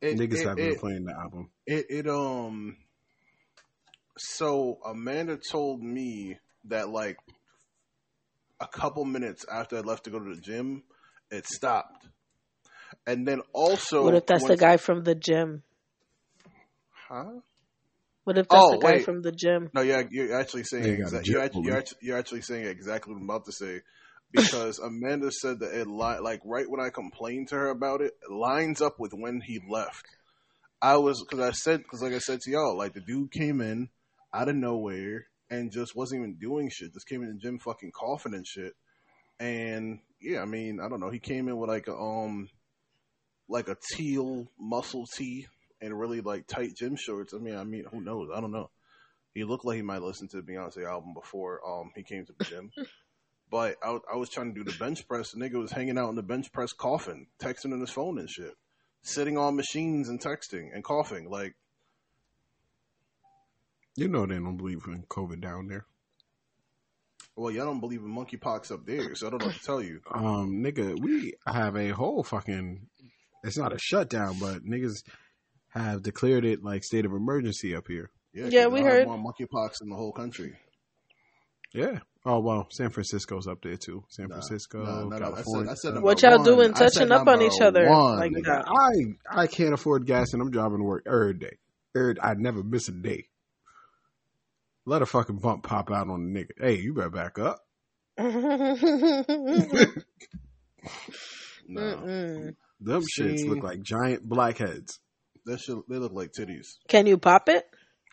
It, Niggas it, have been it, playing the album. it, it um so Amanda told me that like a couple minutes after I left to go to the gym, it stopped. And then also what if that's the guy from the gym? Huh? What if that's Oh, the guy wait. from the gym? No, yeah, you're actually saying Yeah, you got exactly. a You're, actually, you're, actually, you're actually saying exactly what I'm about to say because Amanda said that it li- like right when I complained to her about it, it lines up with when he left. I was because I said because like I said to y'all, like the dude came in out of nowhere and just wasn't even doing shit. Just came in the gym fucking coughing and shit. And yeah, I mean, I don't know. He came in with like a um like a teal muscle tee and really like tight gym shorts. I mean, I mean, who knows? I don't know. He looked like he might listen to the Beyonce album before um he came to the gym. but I, I was trying to do the bench press. The nigga was hanging out in the bench press coughing, texting on his phone and shit. Sitting on machines and texting and coughing. Like You know they don't believe in COVID down there. Well, y'all don't believe in monkeypox up there, so I don't know what to tell you. Um, nigga, we have a whole fucking. It's not a shutdown, but niggas have declared it like state of emergency up here. Yeah, Yeah, 'cause we heard. more monkeypox in the whole country. Yeah. Oh well, San Francisco's up there too. San Nah, Francisco, nah, no, no, I said- California. I said What y'all one. doing, touching up on each other one, like nigga. that? I I can't afford gas and I'm driving to work every day. Every, I never miss a day. Let a fucking bump pop out on the nigga. Hey, you better back up. No, Mm-mm. Them shits look like giant blackheads. that shit they look like titties. Can you pop it?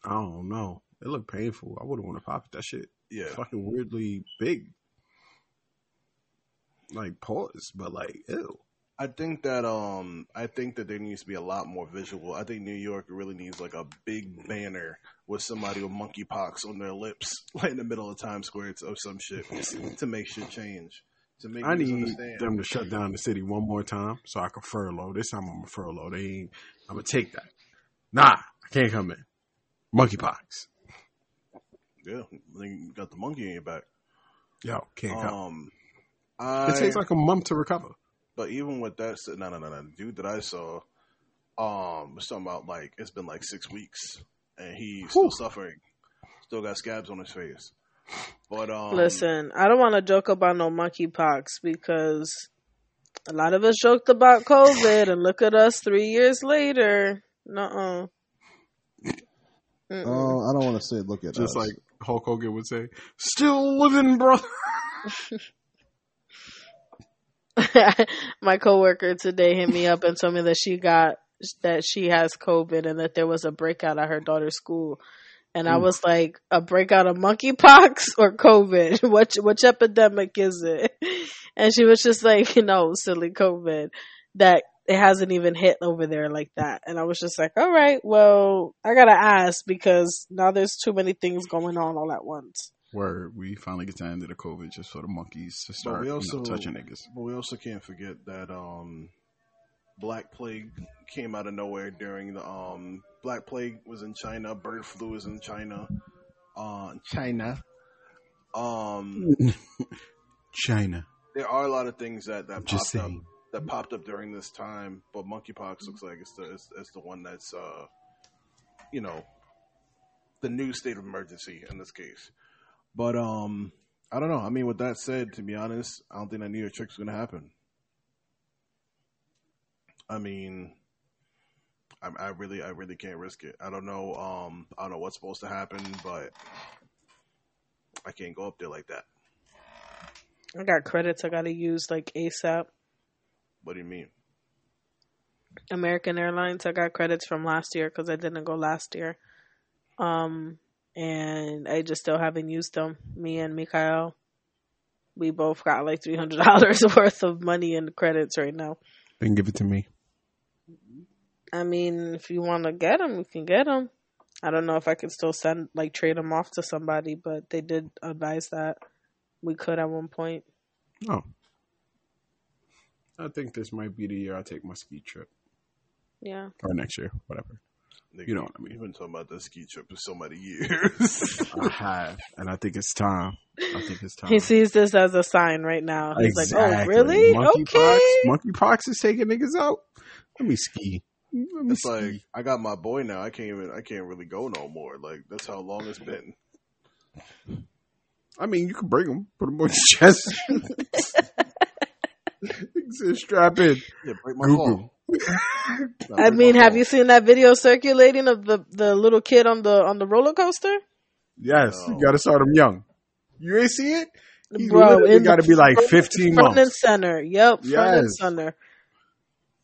I don't know. It looked painful. I wouldn't want to pop it. That shit Yeah, fucking weirdly big. Like pause, but like ew. I think that um, I think that there needs to be a lot more visual. I think New York really needs like a big banner with somebody with monkeypox on their lips, like in the middle of Times Square or some shit, to make shit change. To make I need understand. them to shut down the city one more time so I can furlough. This time I'm gonna furlough. They ain't. I'm gonna take that. Nah, I can't come in. Monkeypox. Yeah, then you got the monkey in your back. Yo, can't come. Um, I, It takes like a month to recover. but even with that, no, no, no, no. The dude that I saw, um, was talking about like it's been like six weeks and he's still suffering, still got scabs on his face. But um, Listen, I don't want to joke about no monkeypox because a lot of us joked about COVID, and look at us three years later. Nuh-uh. Oh, I don't want to say look at Just like Hulk Hogan would say, "Still living, brother." My coworker today hit me up and told me that she got that she has COVID and that there was a breakout at her daughter's school. And I was like, a breakout of monkeypox or COVID? Which which epidemic is it? And she was just like, no, silly COVID. That it hasn't even hit over there like that. And I was just like, all right, well, I gotta ask because now there's too many things going on all at once. Where we finally get to the end of the COVID just for the monkeys to start we you also- know, touching niggas. But we also can't forget that um, Black Plague came out of nowhere during the um, Black Plague was in China, bird flu was in China, uh, China. Um, China. there are a lot of things that that Just popped up that popped up during this time, but monkeypox looks like it's the it's, it's the one that's uh, you know, the new state of emergency in this case. But um, I don't know. I mean, with that said, to be honest, I don't think that New York trick's gonna happen. I mean, I, I really, I really can't risk it. I don't know. Um, I don't know what's supposed to happen, but I can't go up there like that. I got credits I gotta use like ASAP. What do you mean? American Airlines. I got credits from last year because I didn't go last year. Um, and I just still haven't used them. Me and Mikhail, we both got like three hundred dollars worth of money in credits right now. Then give it to me. I mean, if you want to get them, you can get them. I don't know if I could still send like trade them off to somebody, but they did advise that we could at one point. Oh. I think this might be the year I take my ski trip. Yeah. Or next year, whatever. Nigga, You know what I mean. You've been talking about this ski trip for so many years. I have. And I think it's time. I think it's time. He sees this as a sign right now. He's like, "Oh, really? Monkeypox. okay." Monkeypox is taking niggas out. Let me ski. Let me it's ski. like I got my boy now. I can't even. I can't really go no more. Like that's how long it's been. I mean, you can bring them, put them on your chest. Strap in. Yeah, break my Google. I mean, have you seen that video circulating of the, the little kid on the on the roller coaster? Yes, No. you got to start them young. You ain't see it? He Bro, literally in got to be like front- 15 Front and center. Yep, front and Yes. center.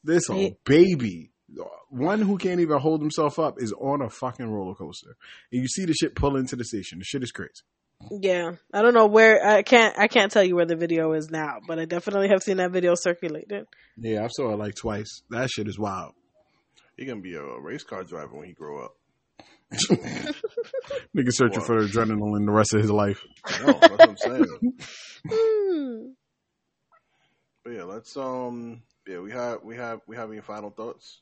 This whole baby, one who can't even hold himself up, is on a fucking roller coaster, and you see the shit pull into the station. The shit is crazy. Yeah, I don't know where I can't I can't tell you where the video is now, but I definitely have seen that video circulated. Yeah, I saw it like twice. That shit is wild. He gonna be a race car driver when he grow up. Nigga searching What? for adrenaline the rest of his life. I know, that's what I'm saying. Hmm. But yeah, let's um. Yeah, we have we have we have any final thoughts?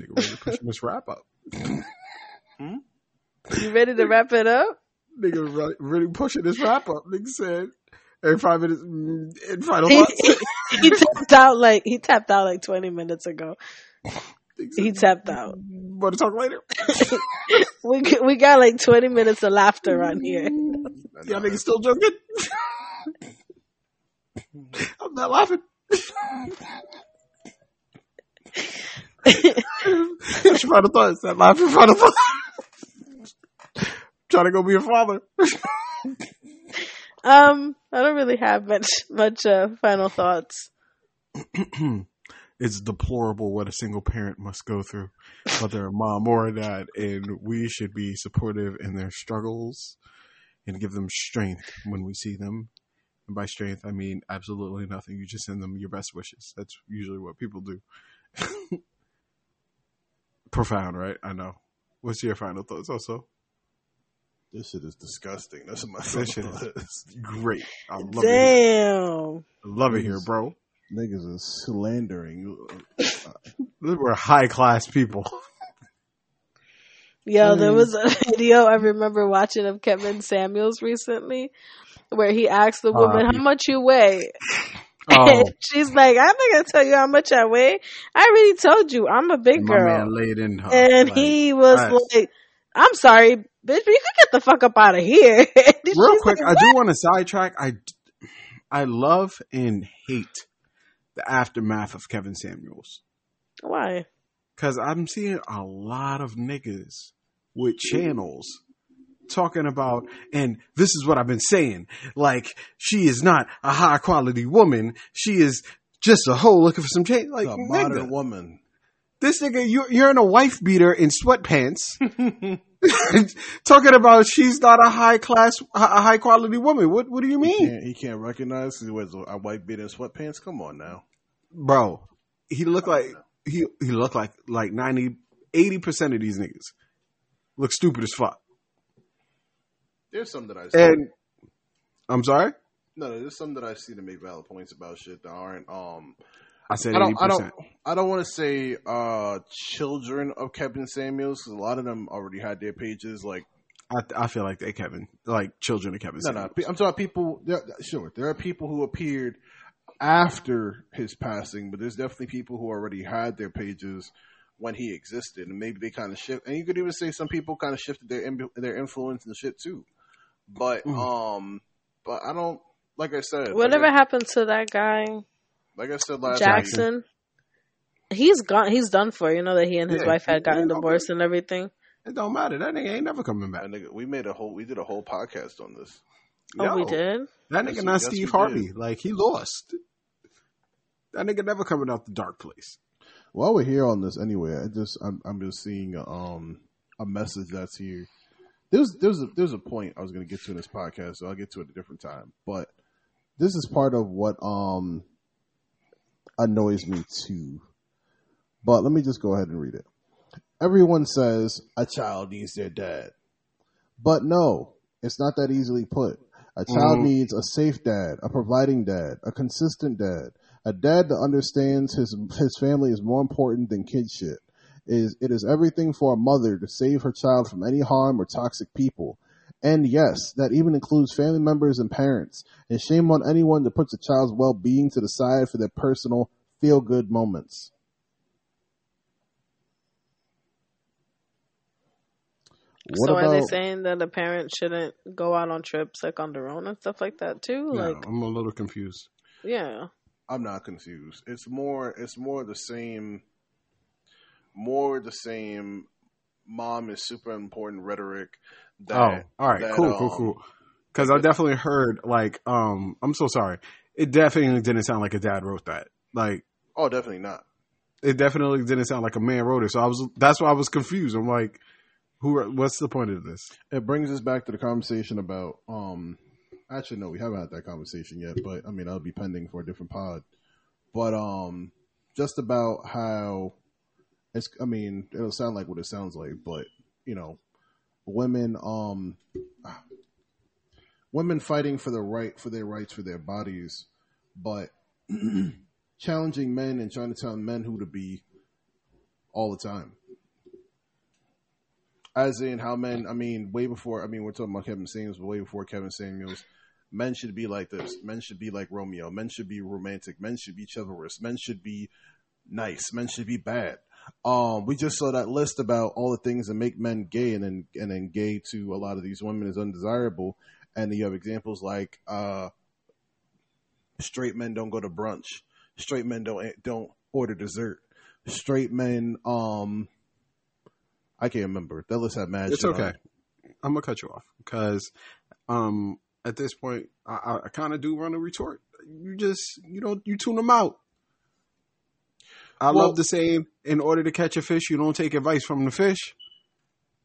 Nigga really pushing this wrap up. You ready to wrap it up? Nigga really, really pushing this wrap up. Nigga said every five minutes mm, in final He, thoughts. he tapped out like he tapped out like twenty minutes ago. He tapped out. Want to talk later? We we got like twenty minutes of laughter on here. Y'all niggas still joking? I'm not laughing. Your final thoughts? That laughing final thought. Trying to go be a father. Um, I don't really have much much uh, final thoughts. it's deplorable what a single parent must go through, whether a mom or a dad, and we should be supportive in their struggles and give them strength when we see them. And by strength, I mean absolutely nothing. You just send them your best wishes. That's usually what people do. Profound, right? I know. What's your final thoughts also? This shit is disgusting. That's what my This shit is is. great. I love it. Damn. I love it here, bro. Niggas are slandering. We're high class people. Yo, there was a video I remember watching of Kevin Samuels recently where he asked the woman, Uh, How much you weigh? Oh, And she's like, I'm not gonna tell you how much I weigh. I already told you I'm a big my girl. laid in her. and Like, he was that's- like, I'm sorry, bitch, but you can get the fuck up out of here. Real quick, like, I do want to sidetrack. I, I love and hate the aftermath of Kevin Samuels Why? because I'm seeing a lot of niggas with channels talking about, and this is what I've been saying. Like she is not a high quality woman. She is just a hoe looking for some change. Like a modern nigga, woman. this nigga, you, you're in a wife beater in sweatpants. talking about she's not a high class, a high quality woman. What What do you He mean? can't, he can't recognize he wears a, white beard and sweatpants. Come on now. bro. He looked like he he looked like like 90 80 percent of these niggas look stupid as fuck. There's some that I see. And I'm sorry, no, no, there's some that I see to make valid points about shit that aren't. Um, I said I don't, I percent. don't, I don't want to say uh children of Kevin Samuels because a lot of them already had their pages. Like, I I feel like they Kevin like children of Kevin. no, no, Samuels. pe- I'm talking people. There, sure, there are people who appeared after his passing, but there's definitely people who already had their pages when he existed, and maybe they kind of shift. And you could even say some people kind of shifted their their influence and shit too. But Mm. um, but I don't. Like I said, Whatever like I, happened to that guy, like I said last Jackson? He's gone. He's done for. You know that he and his Yeah, wife had gotten divorced and everything. It don't matter. That nigga ain't never coming back. Nigga, we made a whole, we did a whole podcast on this. Oh, we did. That Yes, nigga not yes, Steve Harvey. did. Like he lost. That nigga never coming out the dark place. While we're here on this, anyway, I just I'm I'm just seeing um a message that's here. There's there's a there's a point I was going to get to in this podcast, so I'll get to it at a different time. But this is part of what um annoys me too. But let me just go ahead and read it. Everyone says a child needs their dad, but no, it's not that easily put. A child Mhm. needs a safe dad, a providing dad, a consistent dad, a dad that understands his his family is more important than kid shit. It is it is everything for a mother to save her child from any harm or toxic people. And yes, that even includes family members and parents. And shame on anyone that puts a child's well being to the side for their personal feel good moments. What so are they saying that a parent shouldn't go out on trips like on their own and stuff like that too? No, Like, I'm a little confused. yeah. I'm not confused. It's more it's more the same more the same mom is super important rhetoric that oh, all right, that, cool, cool, um, cool. Because I definitely heard like, um, I'm so sorry. It definitely didn't sound like a dad wrote that. Like, Oh, definitely not. it definitely didn't sound like a man wrote it. So I was, that's why I was confused. I'm like, who? What's the point of this? It brings us back to the conversation about um actually no, we haven't had that conversation yet, but I mean I'll be pending for a different pod. But um just about how it's I mean, it'll sound like what it sounds like, but you know, women um women fighting for the right for their rights for their bodies, but challenging men and trying to tell men who to be all the time. As in how men, I mean, way before, I mean, we're talking about Kevin Samuels, but way before Kevin Samuels, men should be like this. Men should be like Romeo. Men should be romantic. Men should be chivalrous. Men should be nice. Men should be bad. Um, we just saw that list about all the things that make men gay and then and then gay to a lot of these women is undesirable. And you have examples like uh, straight men don't go to brunch. Straight men don't don't order dessert. Straight men, um, I can't remember. That list had mad. It's shit on okay. I'm gonna cut you off because um, at this point, I, I, I kind of do want to retort. You just you don't you tune them out. I Well- love the saying: "In order to catch a fish, you don't take advice from the fish."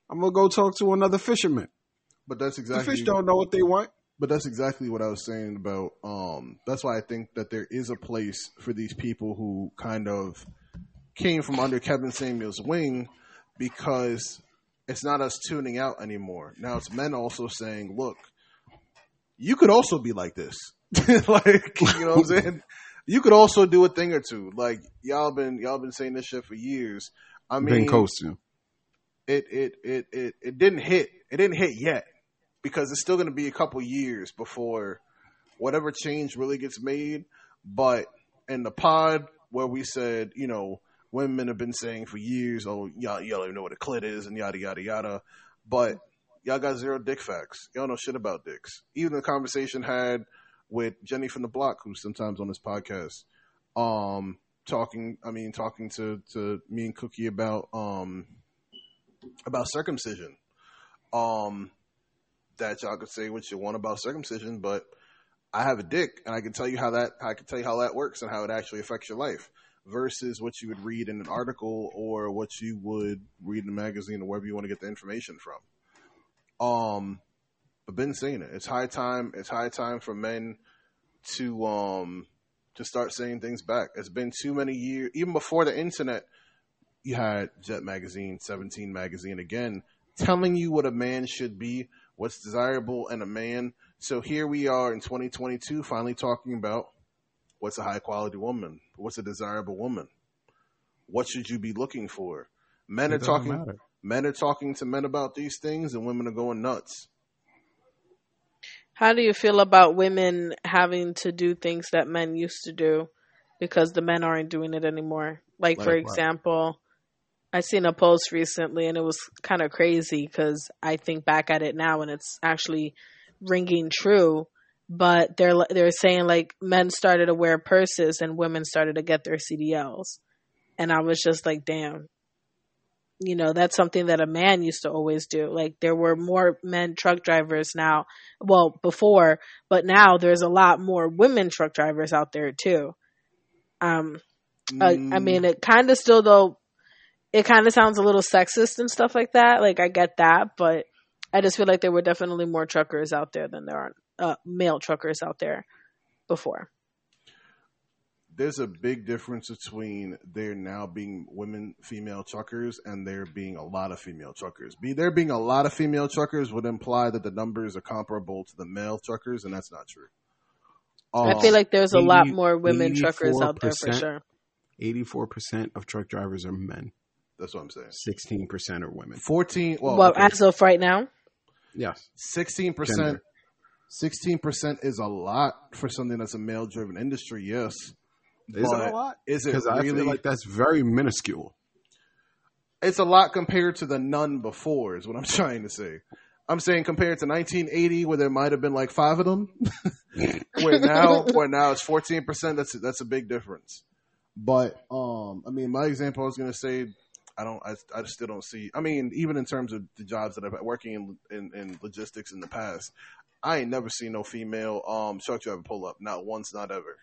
I'm gonna go talk to another fisherman. But that's exactly The fish don't know what they want. But that's exactly what I was saying about. Um, that's why I think that there is a place for these people who kind of came from under Kevin Samuel's wing, because it's not us tuning out anymore. Now it's men also saying, "Look, you could also be like this." like, you know what I'm saying? You could also do a thing or two. Like y'all been y'all been saying this shit for years. I mean, Been coasting. it it it it it didn't hit. It didn't hit yet because it's still going to be a couple years before whatever change really gets made. But in the pod where we said, you know, women have been saying for years, oh, y'all, y'all even know what a clit is and yada yada yada. But y'all got zero dick facts. Y'all know shit about dicks. Even the conversation had with Jenny from the block, who's sometimes on this podcast, um, talking. I mean, talking to to me and Cookie about um about circumcision. Um, that y'all could say what you want about circumcision, but I have a dick, and I can tell you how that I can tell you how that works and how it actually affects your life. Versus what you would read in an article or what you would read in a magazine or wherever you want to get the information from. Um, I've been saying it. It's high time. It's high time for men to um to start saying things back. It's been too many years. Even before the internet, you had Jet Magazine, Seventeen Magazine again, telling you what a man should be, what's desirable in a man. So here we are in 2022, finally talking about what's a high quality woman, what's a desirable woman, what should you be looking for. Men It are talking. matter. Men are talking to men about these things, and women are going nuts. How do you feel about women having to do things that men used to do because the men aren't doing it anymore? Like, Like for what? example, I seen a post recently and it was kind of crazy because I think back at it now and it's actually ringing true. But they're they're saying like men started to wear purses and women started to get their CDLs, and I was just like, damn. You know, that's something that a man used to always do. Like there were more men truck drivers now, well, before, but now there's a lot more women truck drivers out there too. Um, uh, I Mm, mean, it kind of still though. It kind of sounds a little sexist and stuff like that. Like I get that, but I just feel like there were definitely more truckers out there than there are uh, male truckers out there before. There's a big difference between there now being women female truckers and there being a lot of female truckers. Be there being a lot of female truckers would imply that the numbers are comparable to the male truckers, and that's not true. I Um, feel like there's a lot more women truckers out there for sure. Eighty-four percent of truck drivers are men. that's what I'm saying. Sixteen percent are women. Fourteen. Well, well, okay. as of right now, Yes. sixteen percent. Sixteen percent is a lot for something that's a male-driven industry. Yes, Is But it a lot? is it Because I really? feel like that's very minuscule. it's a lot compared to the none before. Is what I'm trying to say. I'm saying compared to 1980, where there might have been like five of them, where now, where now it's 14 percent. That's that's a big difference. But um, I mean, my example I was gonna say, I don't, I, I still don't see. I mean, even in terms of the jobs that I've been working in, in in logistics in the past, I ain't never seen no female um truck driver pull up, not once, not ever.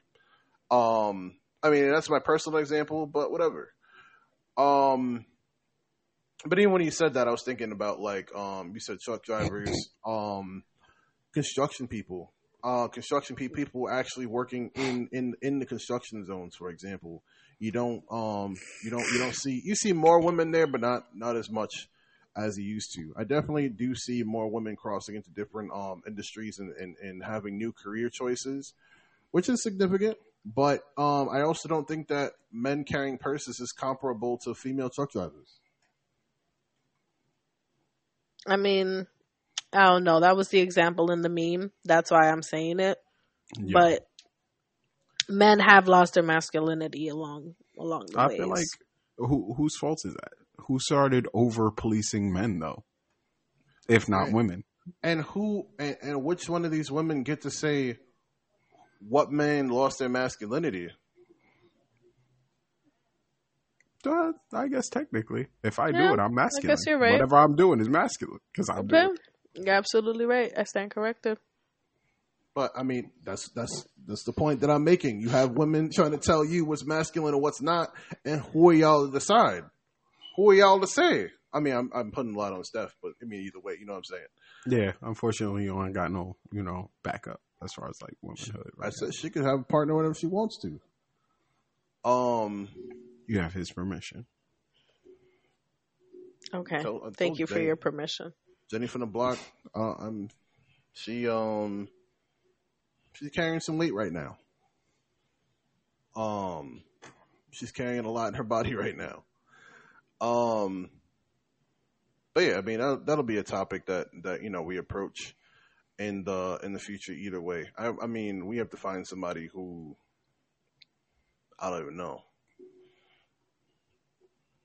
Um, I mean, that's my personal example, but whatever. Um, but even when you said that, I was thinking about like um, you said truck drivers, um, construction people, uh, construction pe- people actually working in in in the construction zones, for example. You don't um you don't you don't see you see more women there, but not not as much as you used to. I definitely do see more women crossing into different um industries and and, and having new career choices, which is significant. But um, I also don't think that men carrying purses is comparable to female truck drivers. I mean, I don't know. That was the example in the meme. That's why I'm saying it. Yeah. But men have lost their masculinity along along the way. I ways. feel like who whose fault is that? Who started over policing men though? If not Right. women. And who and, and which one of these women get to say what man lost their masculinity? Uh, I guess technically, if I do it, I'm masculine. guess you're right. Whatever I'm doing is masculine because I'm okay, doing. it. you're absolutely right. I stand corrected. But I mean, that's that's that's the point that I'm making. You have women trying to tell you what's masculine and what's not, and who are y'all to decide? Who are y'all to say? I mean, I'm I'm putting a lot on Steph, but I mean, either way, you know what I'm saying. Yeah, unfortunately, you ain't got no, you know, backup as far as like womanhood. I Right said she could have a partner whenever she wants to. Um, you have his permission. Okay, So, I thank told you for your permission. Jenny from the block. Uh, I'm. She um. She's carrying some weight right now. Um, she's carrying a lot in her body right now. Um, but yeah, I mean that, that'll be a topic that that you know we approach in the in the future either way. I, I mean we have to find somebody who I don't even know.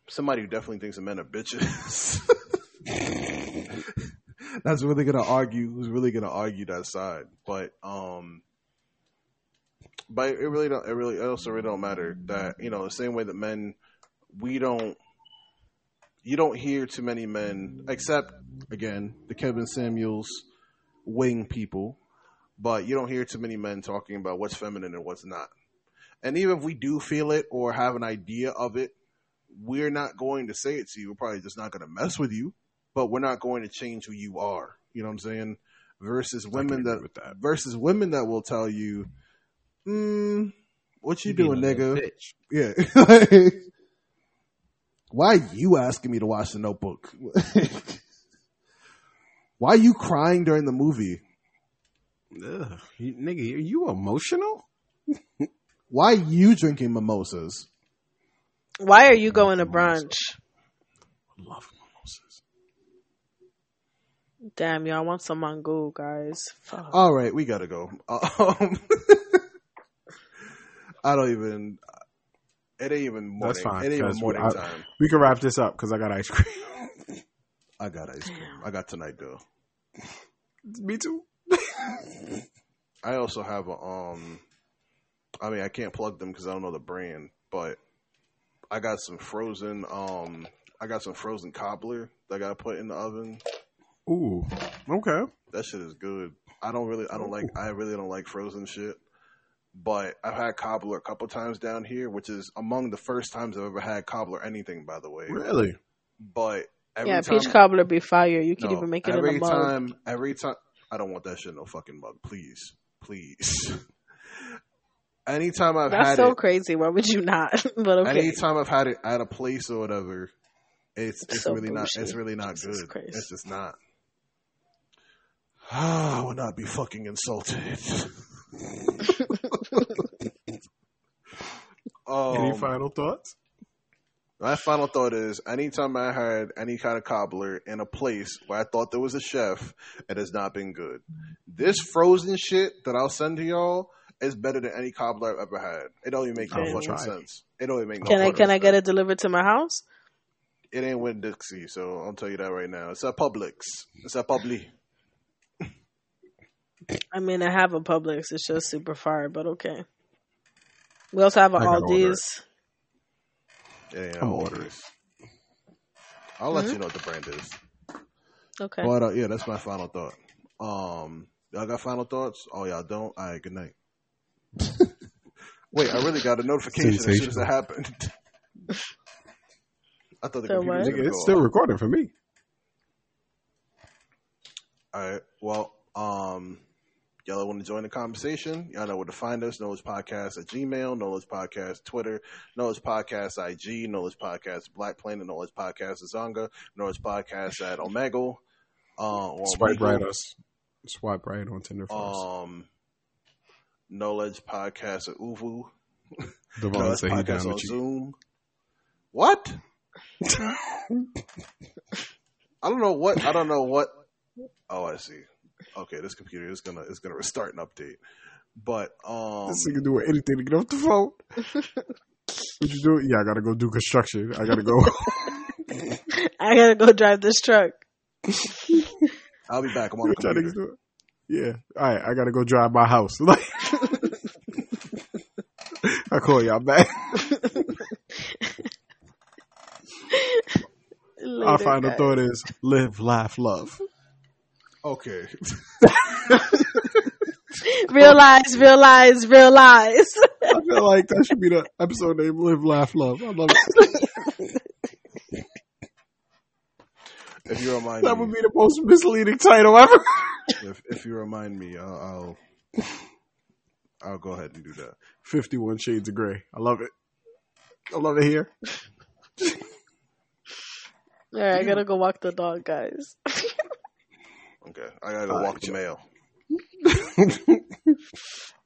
Somebody who definitely thinks the men are bitches. That's really gonna argue. Who's really gonna argue that side? But um, but it really don't. It really it also really don't matter that you know the same way that men, we don't. You don't hear too many men, except again the Kevin Samuels wing people, but you don't hear too many men talking about what's feminine and what's not. And even if we do feel it or have an idea of it, we're not going to say it to you. We're probably just not going to mess with you, but we're not going to change who you are. You know what I'm saying? Versus women that, with that. versus women that will tell you, mm, "What you, doing, a little nigga?" Yeah. Why are you asking me to watch the Notebook? Why are you crying during the movie? Ugh, you, nigga, are you emotional? Why are you drinking mimosas? Why are you going to brunch? I Love mimosas. Damn, y'all want some mango, guys. Fuck. All right, we gotta go. Um, I don't even. It ain't even morning. That's fine, It ain't even 'cause we- I- time. We can wrap this up because I got ice cream. I got ice cream. I got tonight though. Me too. I also have a um. I mean, I can't plug them because I don't know the brand, but I got some frozen um. I got some frozen cobbler that I got to put in the oven. Ooh, okay. That shit is good. I don't really, I don't like, I really don't like frozen shit. But I've had cobbler a couple times down here, which is among the first times I've ever had cobbler anything, by the way. Really? But every yeah, time, peach cobbler be fire. You can no, even make it in every a mug. time, every time. I don't want that shit in no fucking mug, please, please. Anytime I've That's had so it, crazy. Why would you not? but okay. anytime I've had it at a place or whatever, it's it's So really not it's really not Jesus good. Christ. It's just not. Ah, I will not be fucking insulted. Any um, final thoughts? My final thought is anytime I had any kind of cobbler in a place where I thought there was a chef, it has not been good. This frozen shit that I'll send to y'all is better than any cobbler I've ever had. It don't even make no fucking Try. sense. It don't even make no Can I can I sense. get it delivered to my house? It ain't Winn Dixie, so I'll tell you that right now. It's at Publix. It's at Publi. I mean, I have a Publix. It's just super far, but okay. We also have a I gotta order Aldi's. It ain't I'm at ordering. Aldi's. I'll let Mhm. you know what the brand is. Okay. But uh, yeah, that's my final thought. Um, y'all got final thoughts? Oh, y'all don't. All right, good night. Wait, I really got a notification as soon as it happened. I thought the So computer what? was Nigga, it's go still off. recording for me. All right. Well, um, y'all want to join the conversation? Y'all know where to find us. Noledge Podcast at Gmail, Noledge Podcast Twitter, Noledge Podcast IG, Noledge Podcast Black Planet, Noledge Podcast Zonga, Noledge Podcast at Omega. Uh, or Swipe right us. Swipe right on Tinder for us. Um, Noledge Podcast at Uvu. Devon Noledge said he Podcast down on. Zoom. What? I don't know what. I don't know what. Oh, I see. Okay, this computer is gonna is gonna restart and update. But um, This nigga doing anything to get off the phone. what you doing? Yeah, I gotta go do construction. I gotta go. I gotta go drive this truck. I'll be back. I'm on the What y'all niggas computer. doing? Yeah. All right, I gotta go drive my house. Like, I call y'all back. Our final guys. thought is live, laugh, love. Okay. Realize, realize, realize. I feel like that should be the episode name: Live, Laugh, Love. I love it. if you remind That me, would be the most misleading title ever. if, if you remind me, I'll, I'll I'll go ahead and do that. Fifty-one Shades of Grey. I love it. I love it here. All right, I gotta go walk the dog, guys. Okay, I gotta go walk right, the mail.